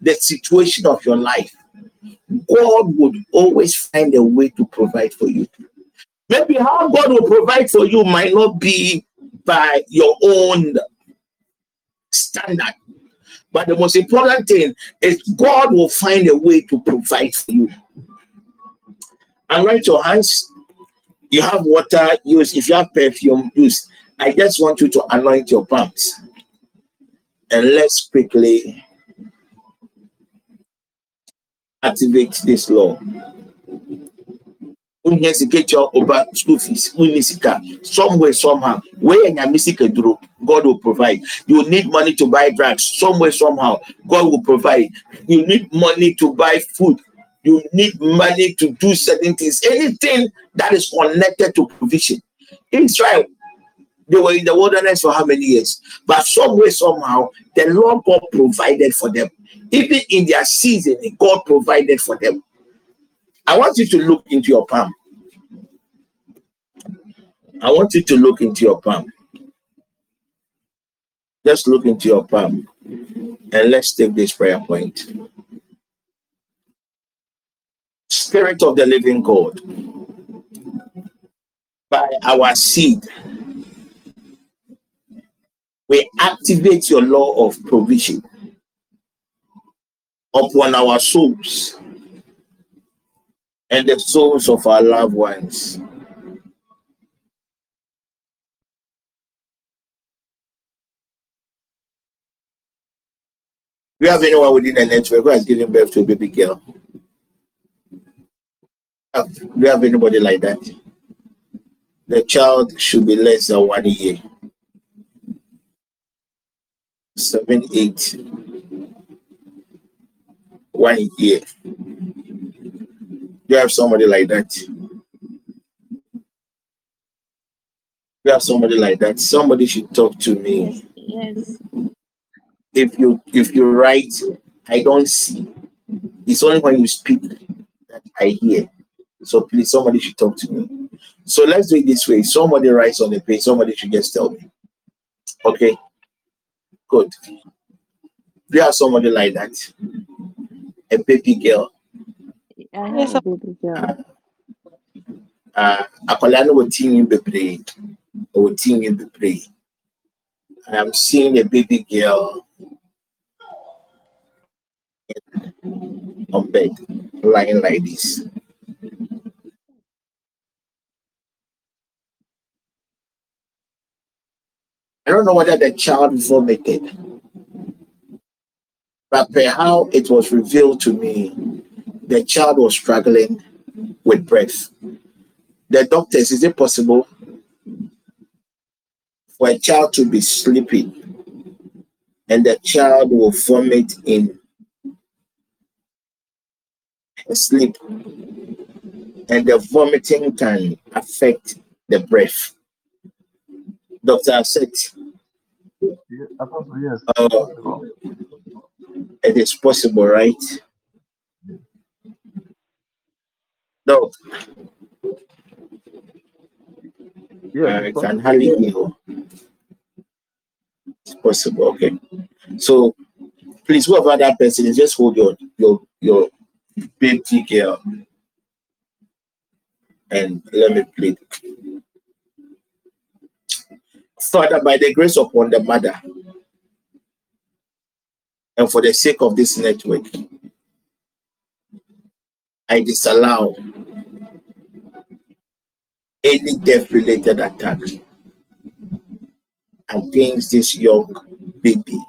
the situation of your life, God would always find a way to provide for you. Maybe how God will provide for you might not be by your own standard. But the most important thing is God will find a way to provide for you. Anoint your hands. You have water, use. If you have perfume, use. I just want you to anoint your palms. And let's quickly activate this law. Wonya sika kyɛ over school fees? Wonni sika somewhere somehow. Where nyame sika duro god will provide. You need money to buy drugs. Somewhere somehow god will provide. You need money to buy food. You need money to do certain things. Anything that is connected to provision. Israel they were in the wilderness for how many years? But somewhere somehow the lord god provided for them. Even in their season god provided for them I want you to look into your palm. I want you to look into your palm. Just look into your palm and let's take this prayer point. Spirit of the living God, by our seed, we activate your law of provision upon our souls and the souls of our loved ones. You have anyone within the network who has given birth to a baby girl? Do you have anybody like that? The child should be less than one year. Seven, eight, one year. You have somebody like that? You have somebody like that. Somebody should talk to me. Yes. If you if you write, I don't see. It's only when you speak that I hear. So please, somebody should talk to me. So let's do it this way. Somebody writes on the page, somebody should just tell me. Okay. Good. Do you have somebody like that? A baby girl. I Yes, have a baby girl. Uh, Uh, akwadaa no wɔ tinwi bebree. Ɔwɔ tinwi bebree. I am seeing a baby girl on bed, lying like this. I don't know whether the child vomited, but per how it was revealed to me, the child was struggling with breath. The doctors, is it possible for a child to be sleeping and the child will vomit in sleep? And the vomiting can affect the breath. Doctor said yes. uh, it is possible, right? No, Yes, I it's hardly hear. It's possible. Okay. So please, whoever that person is, just hold your your your baby girl and let me plead. Father, by the grace upon the mother, and for the sake of this network, I disallow any death related attack against this young baby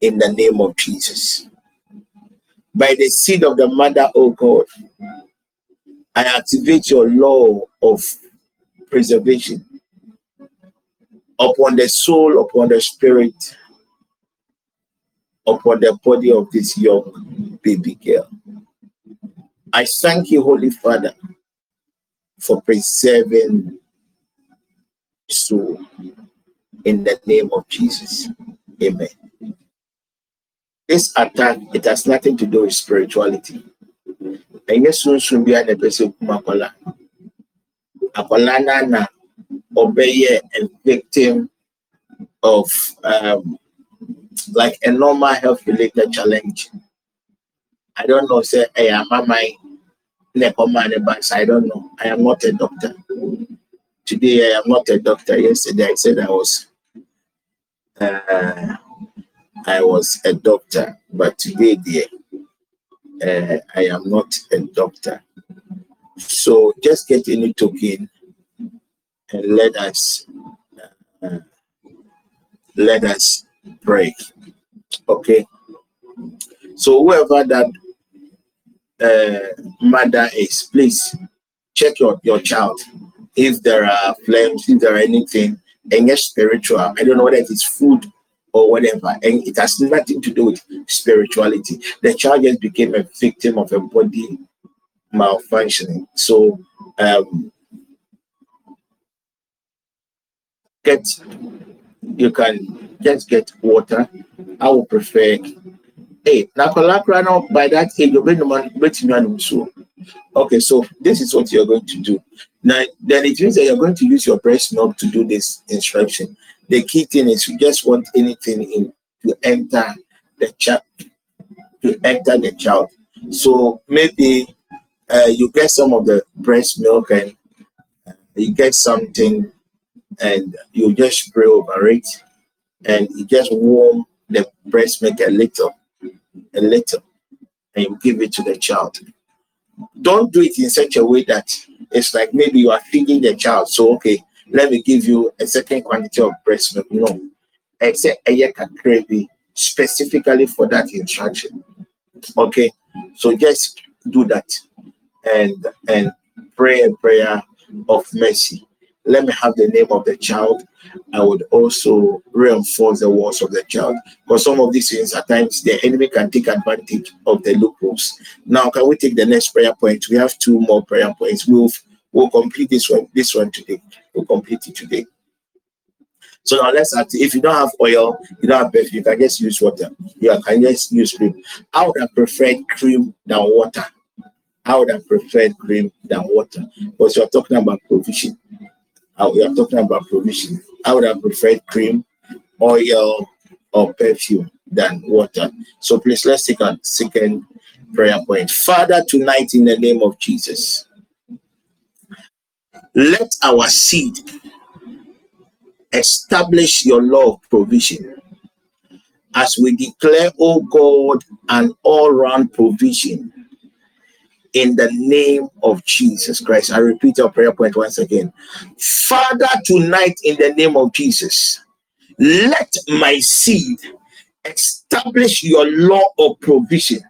in the name of Jesus. By the seed of the mother, oh God, I activate your law of preservation upon the soul, upon the spirit, upon the body of this young baby girl. I thank you, Holy Father, for preserving soul in the name of Jesus. Amen. This attack, it has nothing to do with spirituality. Ɛnyɛ sunsun bi a na ɛpɛ sɛ kum akwala. Akwala na ɔbɛyɛ a victim of um, like a normal health related challenge. I don't know, say, hey, I'm my my back. I don't know. I am not a doctor. Today, I am not a doctor. Yesterday, I said I was. Uh, I was a doctor, but today, dear, uh, I am not a doctor. So just get any token and let us uh, let us pray. Okay. So whoever that uh, mother is, please check your, your child. If there are flames, if there are anything, and spiritual. I don't know whether it is food or whatever, and it has nothing to do with spirituality. The child just became a victim of a body malfunctioning. So um, get you can just get water. I would prefer Now by that. Okay, so this is what you're going to do. Now, then it means that you're going to use your breast milk to do this instruction. The key thing is you just want anything in to enter the child to enter the child. So maybe uh, you get some of the breast milk and uh, you get something and you just spray over it and you just warm the breast milk a little a little and you give it to the child. Don't do it in such a way that it's like maybe you are feeding the child. So, okay, let me give you a certain quantity of breast milk. No, except a gravy specifically for that instruction. Okay, so just do that and and pray a prayer of mercy. Let me have the name of the child. I would also reinforce the walls of the child because some of these things at times the enemy can take advantage of the loopholes. Now, can we take the next prayer point? We have two more prayer points. We'll we'll complete this one this one today. We'll complete it today. So now let's act. If you don't have oil, you don't have perfume, you can just use water. You can just use cream. I would have preferred cream than water. I would have preferred cream than water. Because you're talking about provision. We are talking about provision. I would have preferred cream, oil, or perfume than water. So please let's take a second prayer point. Father, tonight in the name of Jesus, let our seed establish your law of provision as we declare, oh God, an all round provision in the name of Jesus Christ. I repeat your prayer point once again. Father, tonight in the name of Jesus, let my seed establish your law of provision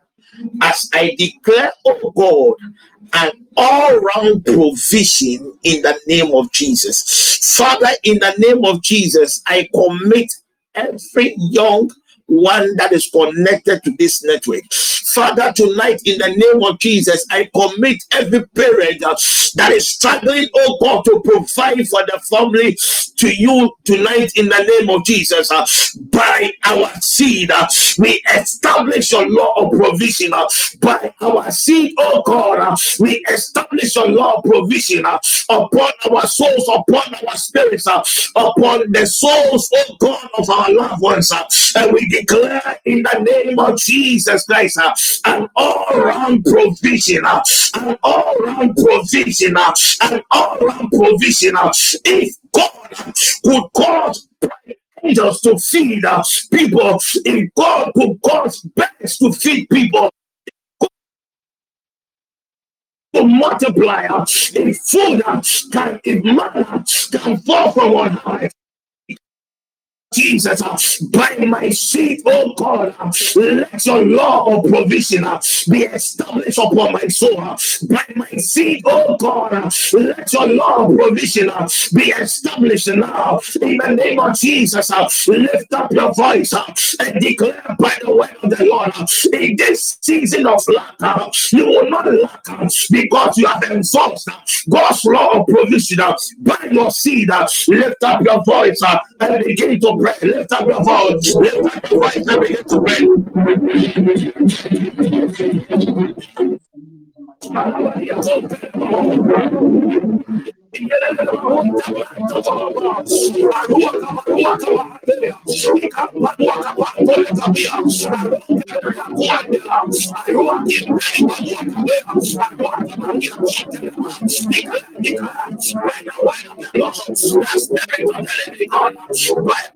as I declare, oh God, an all round provision in the name of Jesus. Father, in the name of Jesus, I commit every young one that is connected to this network. Father, tonight in the name of Jesus, I commit every parent uh, that is struggling, oh God, to provide for the family to you tonight in the name of Jesus. uh, by our seed, uh, we establish your law of provision. by our seed, oh God, we establish your law of provision upon our souls, upon our spirits, upon the souls, oh God, of our loved ones. and we declare in the name of Jesus Christ uh, an all round provision, uh, an all round provision, uh, an all round provision. uh, if God uh, could cause angels to feed uh, people, if God could cause birds to feed people, to multiply, uh, food uh, can, if manna can fall from on high, Jesus, uh, by my seed, oh God, uh, let your law of provision uh, be established upon my soul. Uh, by my seed, oh God, uh, let your law of provision uh, be established now. In the name of Jesus, lift up your voice and declare by the word of the Lord, in this season of lack, you will not lack because you have uh, God's law of provision by your seed. Lift up your voice and begin to pray. Lift up your voice. Lift up your voice and begin to pray.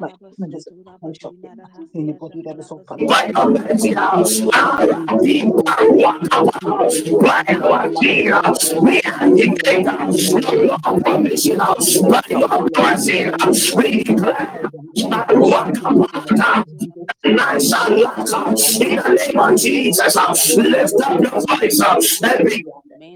like even the Jesus, we are the we the lift up your voice and be I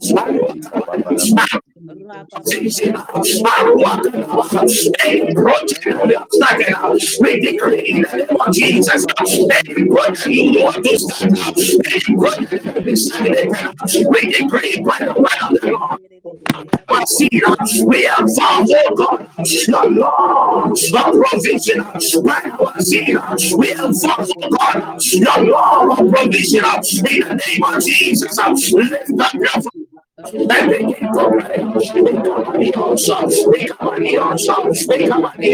we decree in the name of Jesus. You Lord. But see, we have found, oh God, the law of provision. By our seed, we have found, oh God, the law of provision. In the name of Jesus, lift up your pray. We come on on on on on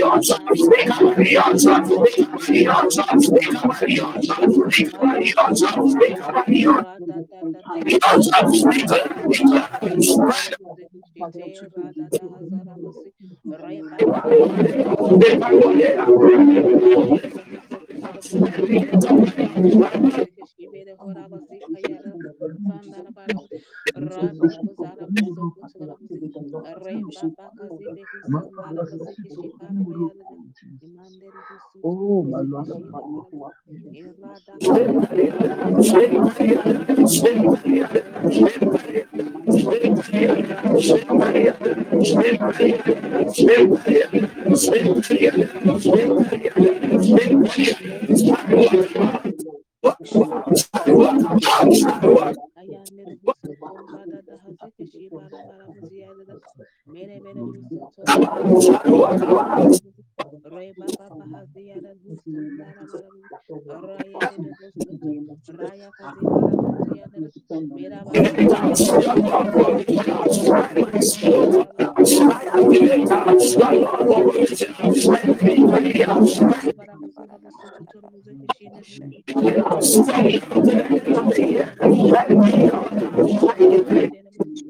on on on. The altar. We come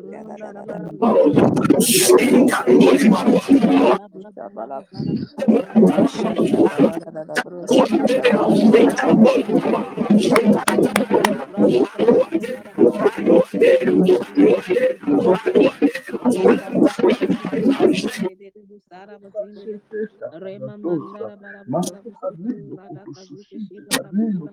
on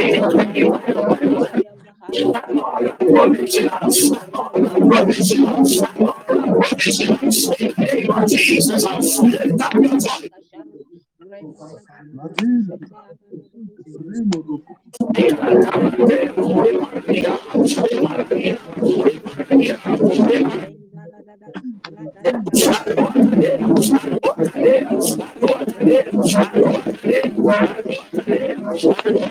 the altar.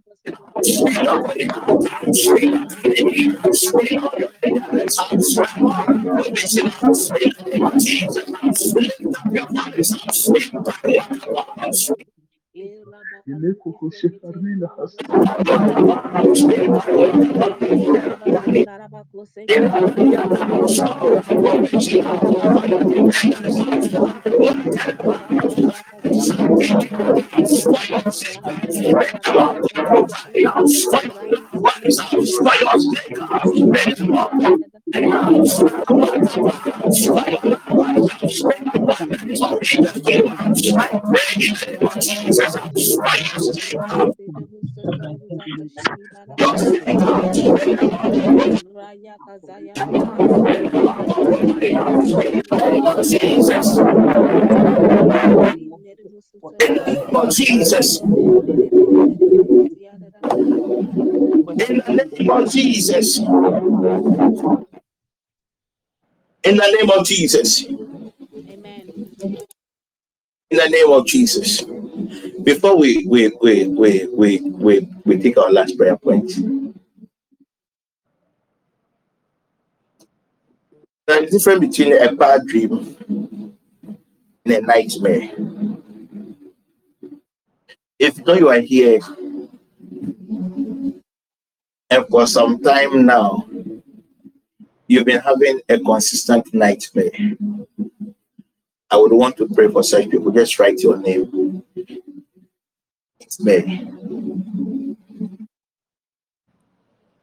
da hazara بينك وكل شيء فرمي له حسن musi raya baba baba Oh, my Lord. Jesus. In the name of Jesus. In the name of Jesus. In the name of Jesus. Amen. In the name of Jesus. Before we we we we we we, we take our last prayer point. There is a difference between a bad dream and a nightmare. If you know you are here and for some time now you've been having a consistent nightmare, I would want to pray for such people. Just write your name. Nightmare.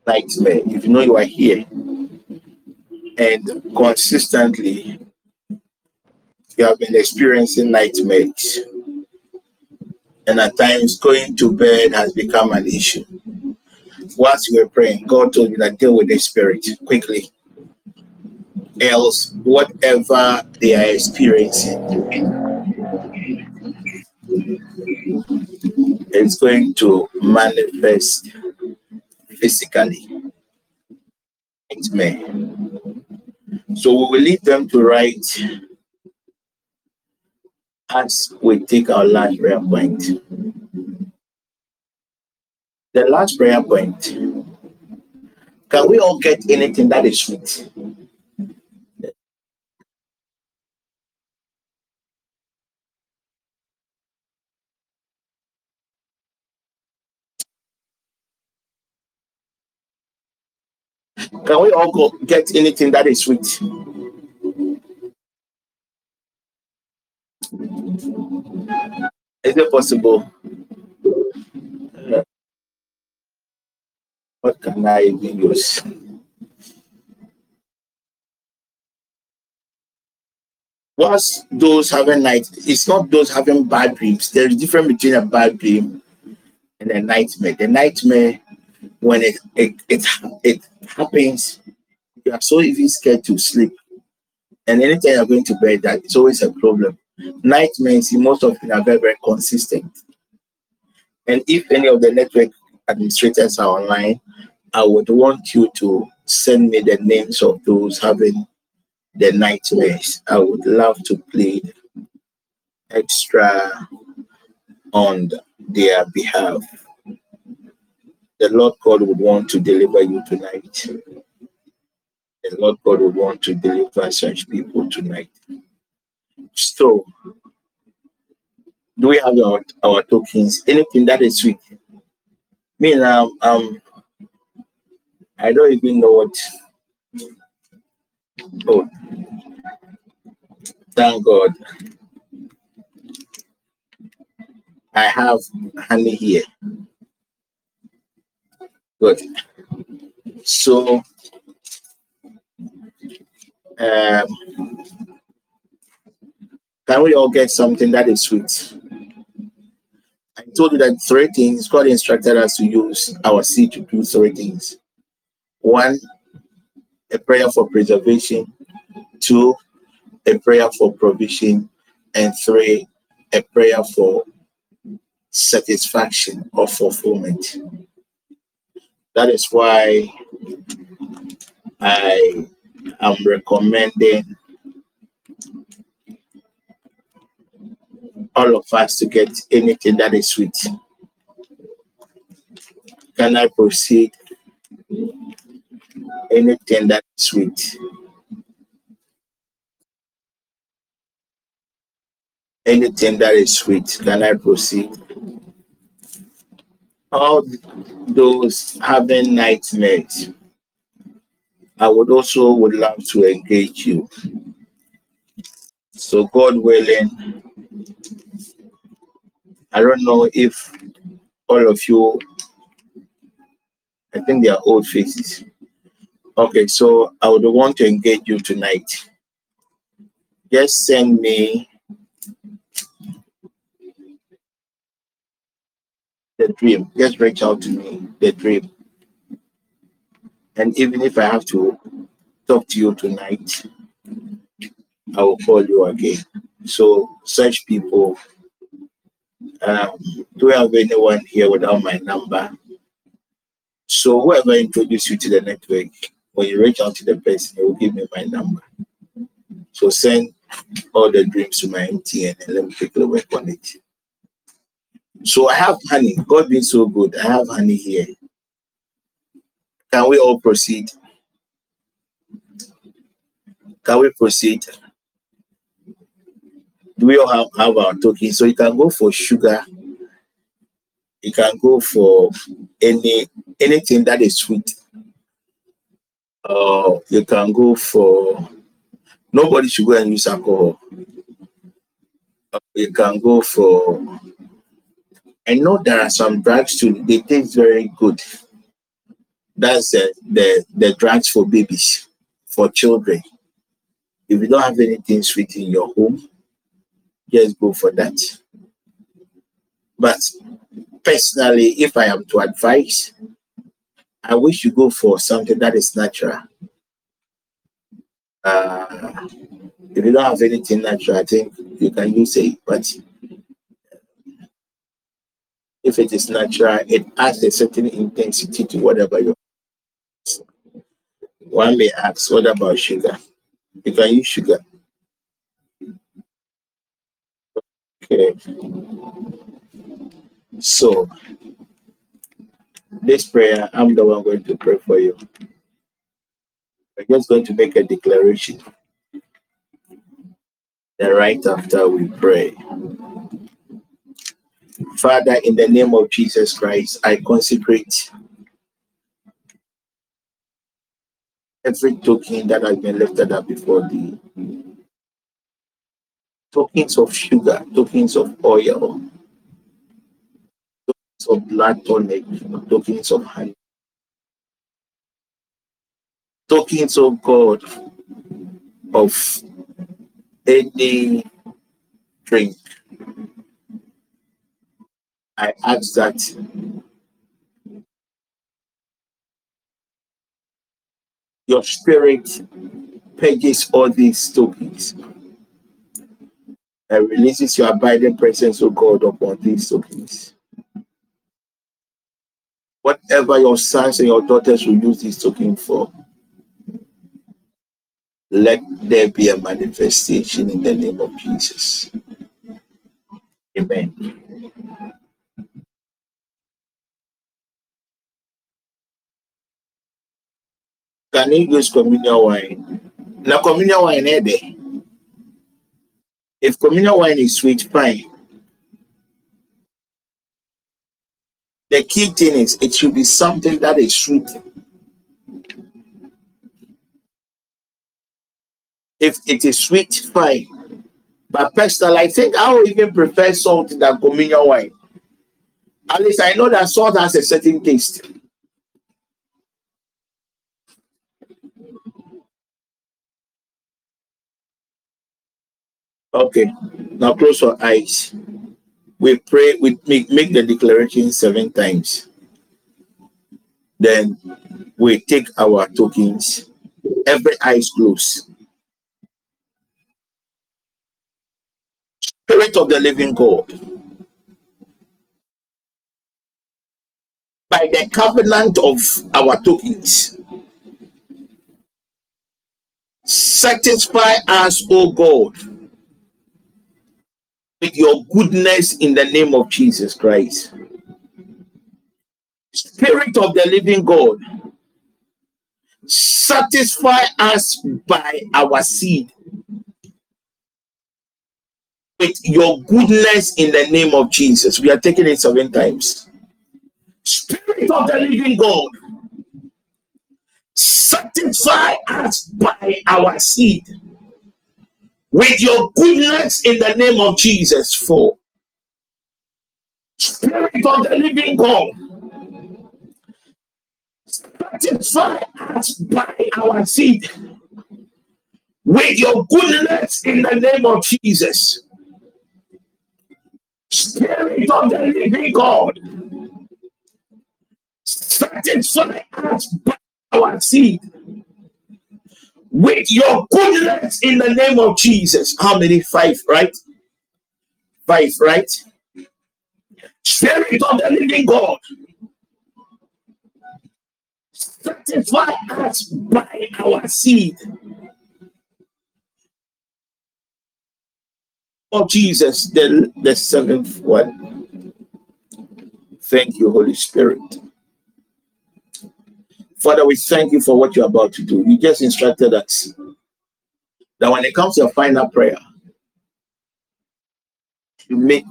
Nightmare. If you know you are here and consistently you have been experiencing nightmares, and at times going to bed has become an issue. Whilst you were praying, God told me that deal with the spirit quickly. Else, whatever they are experiencing is going to manifest physically. It may. So we will lead them to write as we take our last prayer point. The last prayer point. Can we all get anything that is sweet? Can we all go get anything that is sweet? Is it possible? Uh, what can I even use? What's those having night? It's not those having bad dreams. There's a difference between a bad dream and a nightmare. The nightmare, when it it it, it happens, you are so even scared to sleep. And anytime you're going to bed, that is always a problem. Nightmares, most of them are very, very consistent. And if any of the network administrators are online, I would want you to send me the names of those having the nightmares. I would love to plead extra on their behalf. The Lord God would want to deliver you tonight. The Lord God would want to deliver such people tonight. So, do we have our, our tokens? Anything that is sweet? Me now, um, I don't even know what. Oh, thank God. I have honey here. Good. So, um, can we all get something that is sweet? I told you that three things God instructed us to use our seed to do three things. One, a prayer for preservation. Two, a prayer for provision. And three, a prayer for satisfaction or fulfillment. That is why I am recommending all of us to get anything that is sweet. Can I proceed? Anything that is sweet. Anything that is sweet. Can I proceed? All those having nightmares. I would also would love to engage you. So God willing, I don't know if all of you, I think they are old faces. Okay, so I would want to engage you tonight. Just send me the dream. Just reach out to me, the dream. And even if I have to talk to you tonight, I will call you again. So such people, um, do we have anyone here without my number? So whoever introduced you to the network, when you reach out to the person, he will give me my number. So send all the dreams to my MTN and let me quickly work on it. So I have honey. God being so good. I have honey here. Can we all proceed? Can we proceed? We all have, have our token? So you can go for sugar. You can go for any anything that is sweet. Uh, you can go for nobody should go and use alcohol. Uh, you can go for I know there are some drugs too, they taste very good. That's the, the, the drugs for babies, for children. If you don't have anything sweet in your home, just go for that. But personally, if I am to advise, I wish you go for something that is natural. Uh, if you don't have anything natural, I think you can use it. But if it is natural, it adds a certain intensity to whatever you. One may ask, what about sugar? You can use sugar. Okay. So, this prayer, I'm the one going to pray for you. We're just going to make a declaration. Then, right after we pray, Father, in the name of Jesus Christ, I consecrate every token that has been lifted up before thee. Tokens of sugar, tokens of oil, tokens of blood tonic, tokens of honey, tokens of God of any drink. I ask that your spirit purges all these tokens and releases your abiding presence, of God, upon these tokens. Whatever your sons and your daughters will use this token for, let there be a manifestation in the name of Jesus. Amen. Can you use communion wine? Now, communion wine, eh? If communion wine is sweet, fine. The key thing is it should be something that is sweet. If it is sweet, fine. But personally, I think I would even prefer salt than communion wine. At least I know that salt has a certain taste. Okay, now close your eyes. We pray, we make, make the declaration seven times. Then we take our tokens, every eyes closed. Spirit of the living God, by the covenant of our tokens, satisfy us, O God with your goodness in the name of Jesus Christ. Spirit of the living God, satisfy us by our seed with your goodness in the name of Jesus. We are taking it seven times. Spirit of the living God, satisfy us by our seed with your goodness in the name of Jesus. For Spirit of the living God, satisfy us by our seed with your goodness in the name of Jesus. Spirit of the living God, satisfy us by our seed with your goodness in the name of Jesus. How many? Five, right? Five, right? Spirit of the living God, satisfy us by our seed. Of Jesus, the, the seventh one. Thank you, Holy Spirit. Father, we thank you for what you're about to do. You just instructed us that when it comes to your final prayer, you make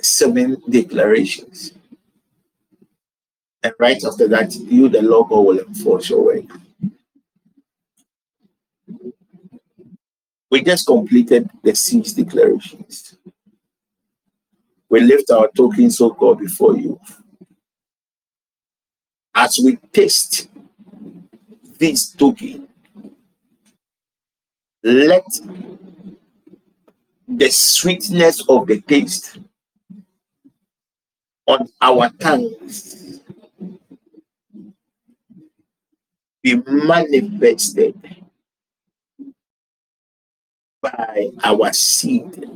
seven declarations. And right after that, you, the Lord God, will enforce your word. We just completed the six declarations. We lift our tokens, O God, before you. As we taste this token, let the sweetness of the taste on our tongues be manifested by our seed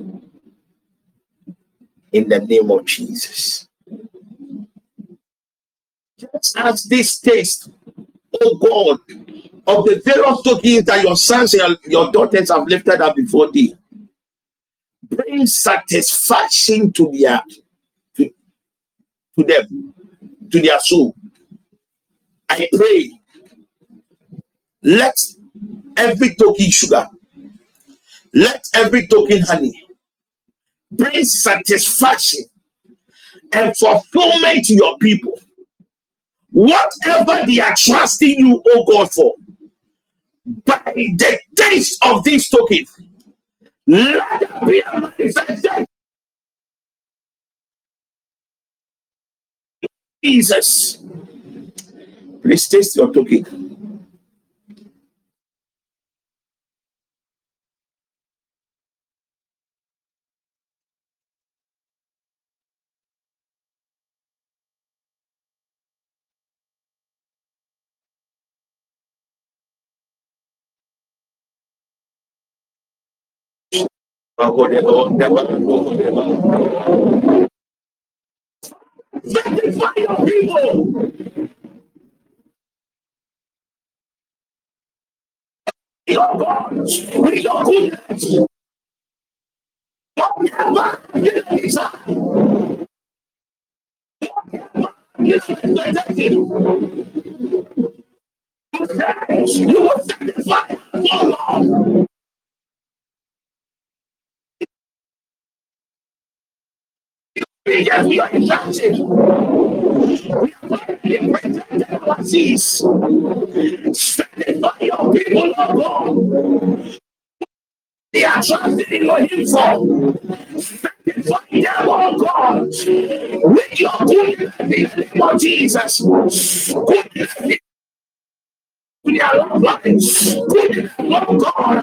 in the name of Jesus. Just as this taste, oh God, of the various tokens that your sons and your daughters have lifted up before thee, bring satisfaction to their to, to them, to their soul. I pray, let every token sugar, let every token honey bring satisfaction and fulfillment to your people. Whatever they are trusting you, oh God, for, by the taste of this token, let it be a manifestation. Jesus, please taste your token. Sanctify your people. Your God, with your. Whatever you desire. You you will sanctify, oh Lord. We are injustice. We are protected our seas. Sanctify your people, oh God. They are trusting in your info. Sanctify them, oh God. With your goodness in the name of Jesus. Goodness in their love lives. Goodness, oh God.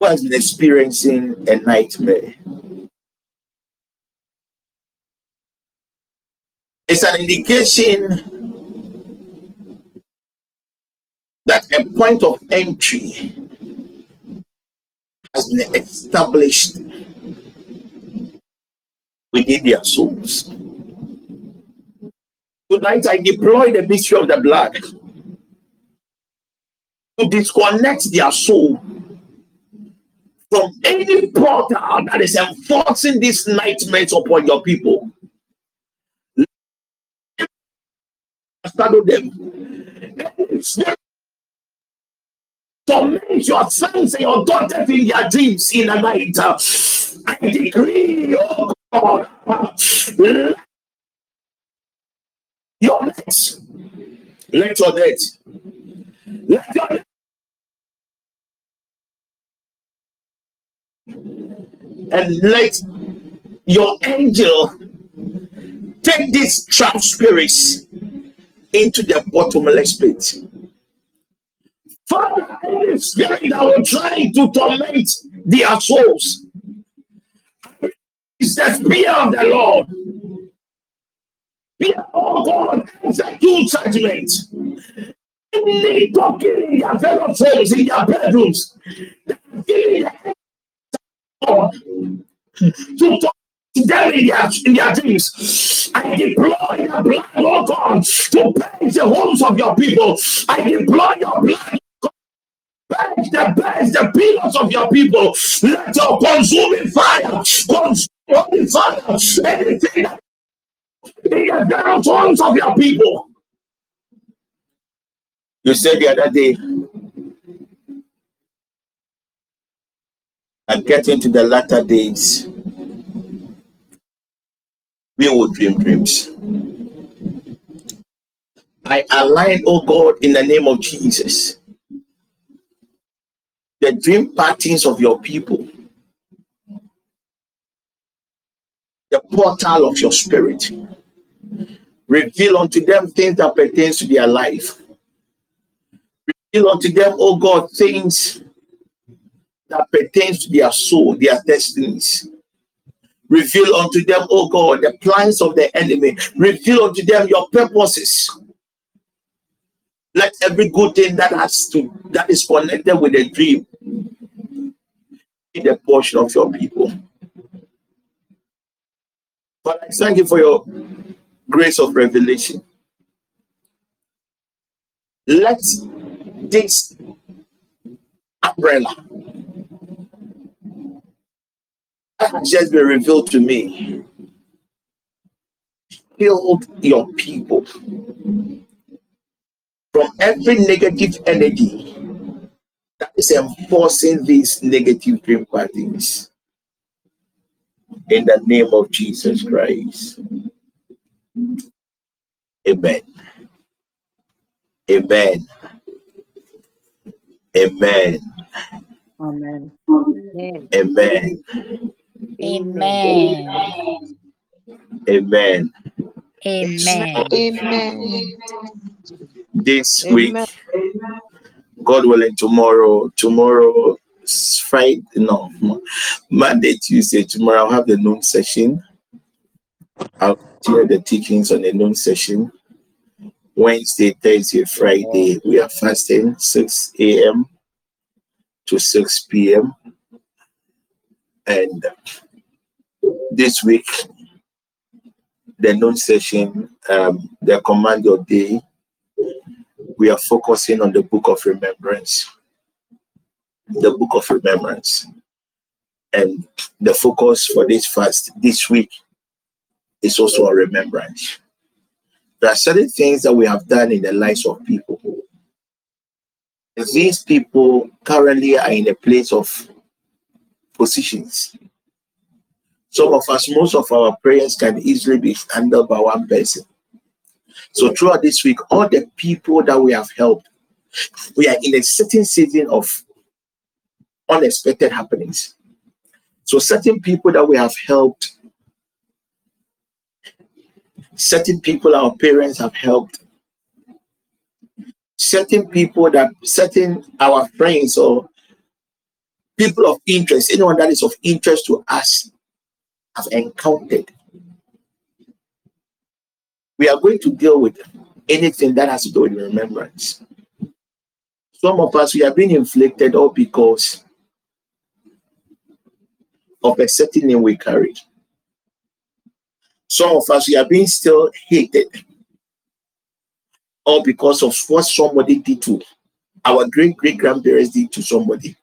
who has been experiencing a nightmare. It's an indication that a point of entry has been established within their souls. Tonight, I deploy the mystery of the blood to disconnect their soul from any portal that is enforcing these nightmares upon your people. Shadow them. Torment your sons and your daughters in their dreams in the night. I decree, oh God, your net, let your net, let your and let your angel take these trap spirits into the bottomless pit. Father, any spirit that will try to torment their souls, is the fear of the Lord. Fear, oh God, execute judgment. Any talking in their fellow souls, in their bedrooms, killing To talk them in their, in their dreams. I deploy your blood, oh God, to purge the homes of your people. I deploy your blood. Purge the beds, the pillars of your people. Let your consuming fire consuming fire. Anything that in the very of your people. You said the other day, and get into the latter days, we will dream dreams. I align, oh God, in the name of Jesus, the dream patterns of your people, the portal of your spirit. Reveal unto them things that pertains to their life. Reveal unto them, oh God, things that pertains to their soul, their destinies. Reveal unto them, oh God, the plans of the enemy. Reveal unto them your purposes. Let every good thing that has to that is connected with a dream be the portion of your people. But I thank you for your grace of revelation. Let this umbrella just been revealed to me shield your people from every negative energy that is enforcing these negative dream patterns. In the name of Jesus Christ. Amen. Amen. Amen. Amen. Amen. Amen. Amen. Amen. Amen. Amen. This Amen. week, God willing, tomorrow, tomorrow, Friday, no, Monday, Tuesday, tomorrow, I'll have the noon session. I'll share the teachings on the noon session. Wednesday, Thursday, Friday, we are fasting 6 a.m. to 6 p.m. And this week, the noon session, um, the command your day, we are focusing on the book of remembrance. The book of remembrance. And the focus for this fast this week is also a remembrance. There are certain things that we have done in the lives of people. These people currently are in a place of positions. Some of us, most of our prayers can easily be handled by one person. So throughout this week, all the people that we have helped, we are in a certain season of unexpected happenings. So certain people that we have helped, certain people our parents have helped, certain people that certain our friends or people of interest, anyone that is of interest to us, have encountered. We are going to deal with anything that has to do with remembrance. Some of us, we have been inflicted all because of a certain name we carry. Some of us, we are being still hated all because of what somebody did to our great great grandparents did to somebody.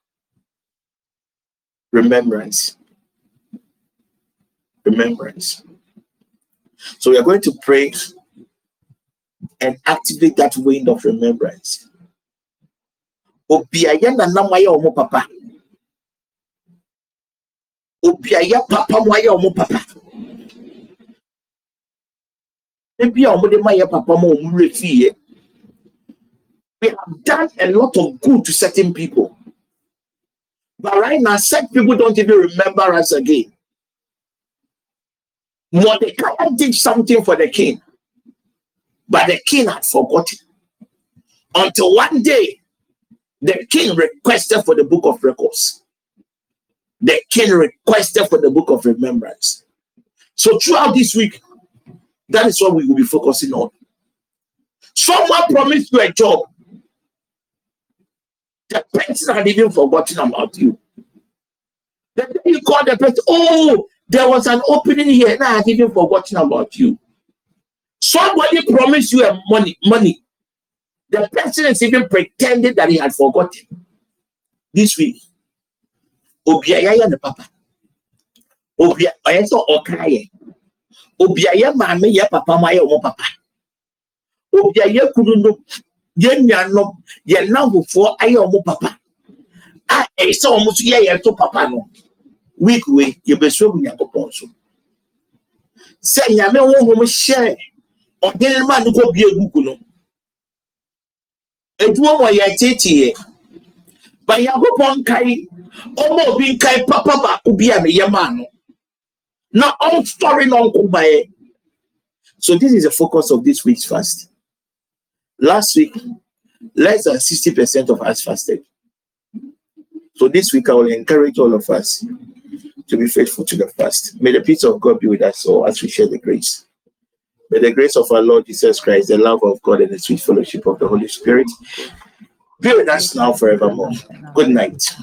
Remembrance. Remembrance. So we are going to pray and activate that wind of remembrance. Obiaya na nam ayɛ papa. Obiaya papa mo ayɛ papa. Ɔmo de papa mo. We have done a lot of good to certain people. But right now, certain people don't even remember us again. Mordecai did something for the king, but the king had forgotten. Until one day, the king requested for the book of records. The king requested for the book of remembrance. So throughout this week, that is what we will be focusing on. Someone promised you a job. The person had even forgotten about you. Then you call the person, oh, there was an opening here, and I had even forgotten about you. Somebody promised you a money, money. The person is even pretending that he had forgotten. This week, Obiaya the papa. Obia, I saw Okaye. Obiaya mame ya papa ma ya papa. Obiaya kunu no, ye nuanom, ye namfofoɔ ayɛ ɔmo papa. A ɛyɛ sɛ ɔmo so yɛ yɛn to papa no. Week wei, yɛbɛsua mu Nyankopɔn so. Sɛ Nyame honhom hyɛ ɔhene ma no kɔ bie buku no. Adwuma mu a yɛteteeɛ. Ba Nyankopɔn nkae, ɔma obi nkae papa baako bi a meyɛ maa no. Na ɔmsɔre na ɔnko baeɛ. So this is the focus of this week's fast. Last week, less than 60% of us fasted. So this week, I will encourage all of us to be faithful to the fast. May the peace of God be with us all as we share the grace. May the grace of our Lord Jesus Christ, the love of God, and the sweet fellowship of the Holy Spirit be with us now forevermore. Good night.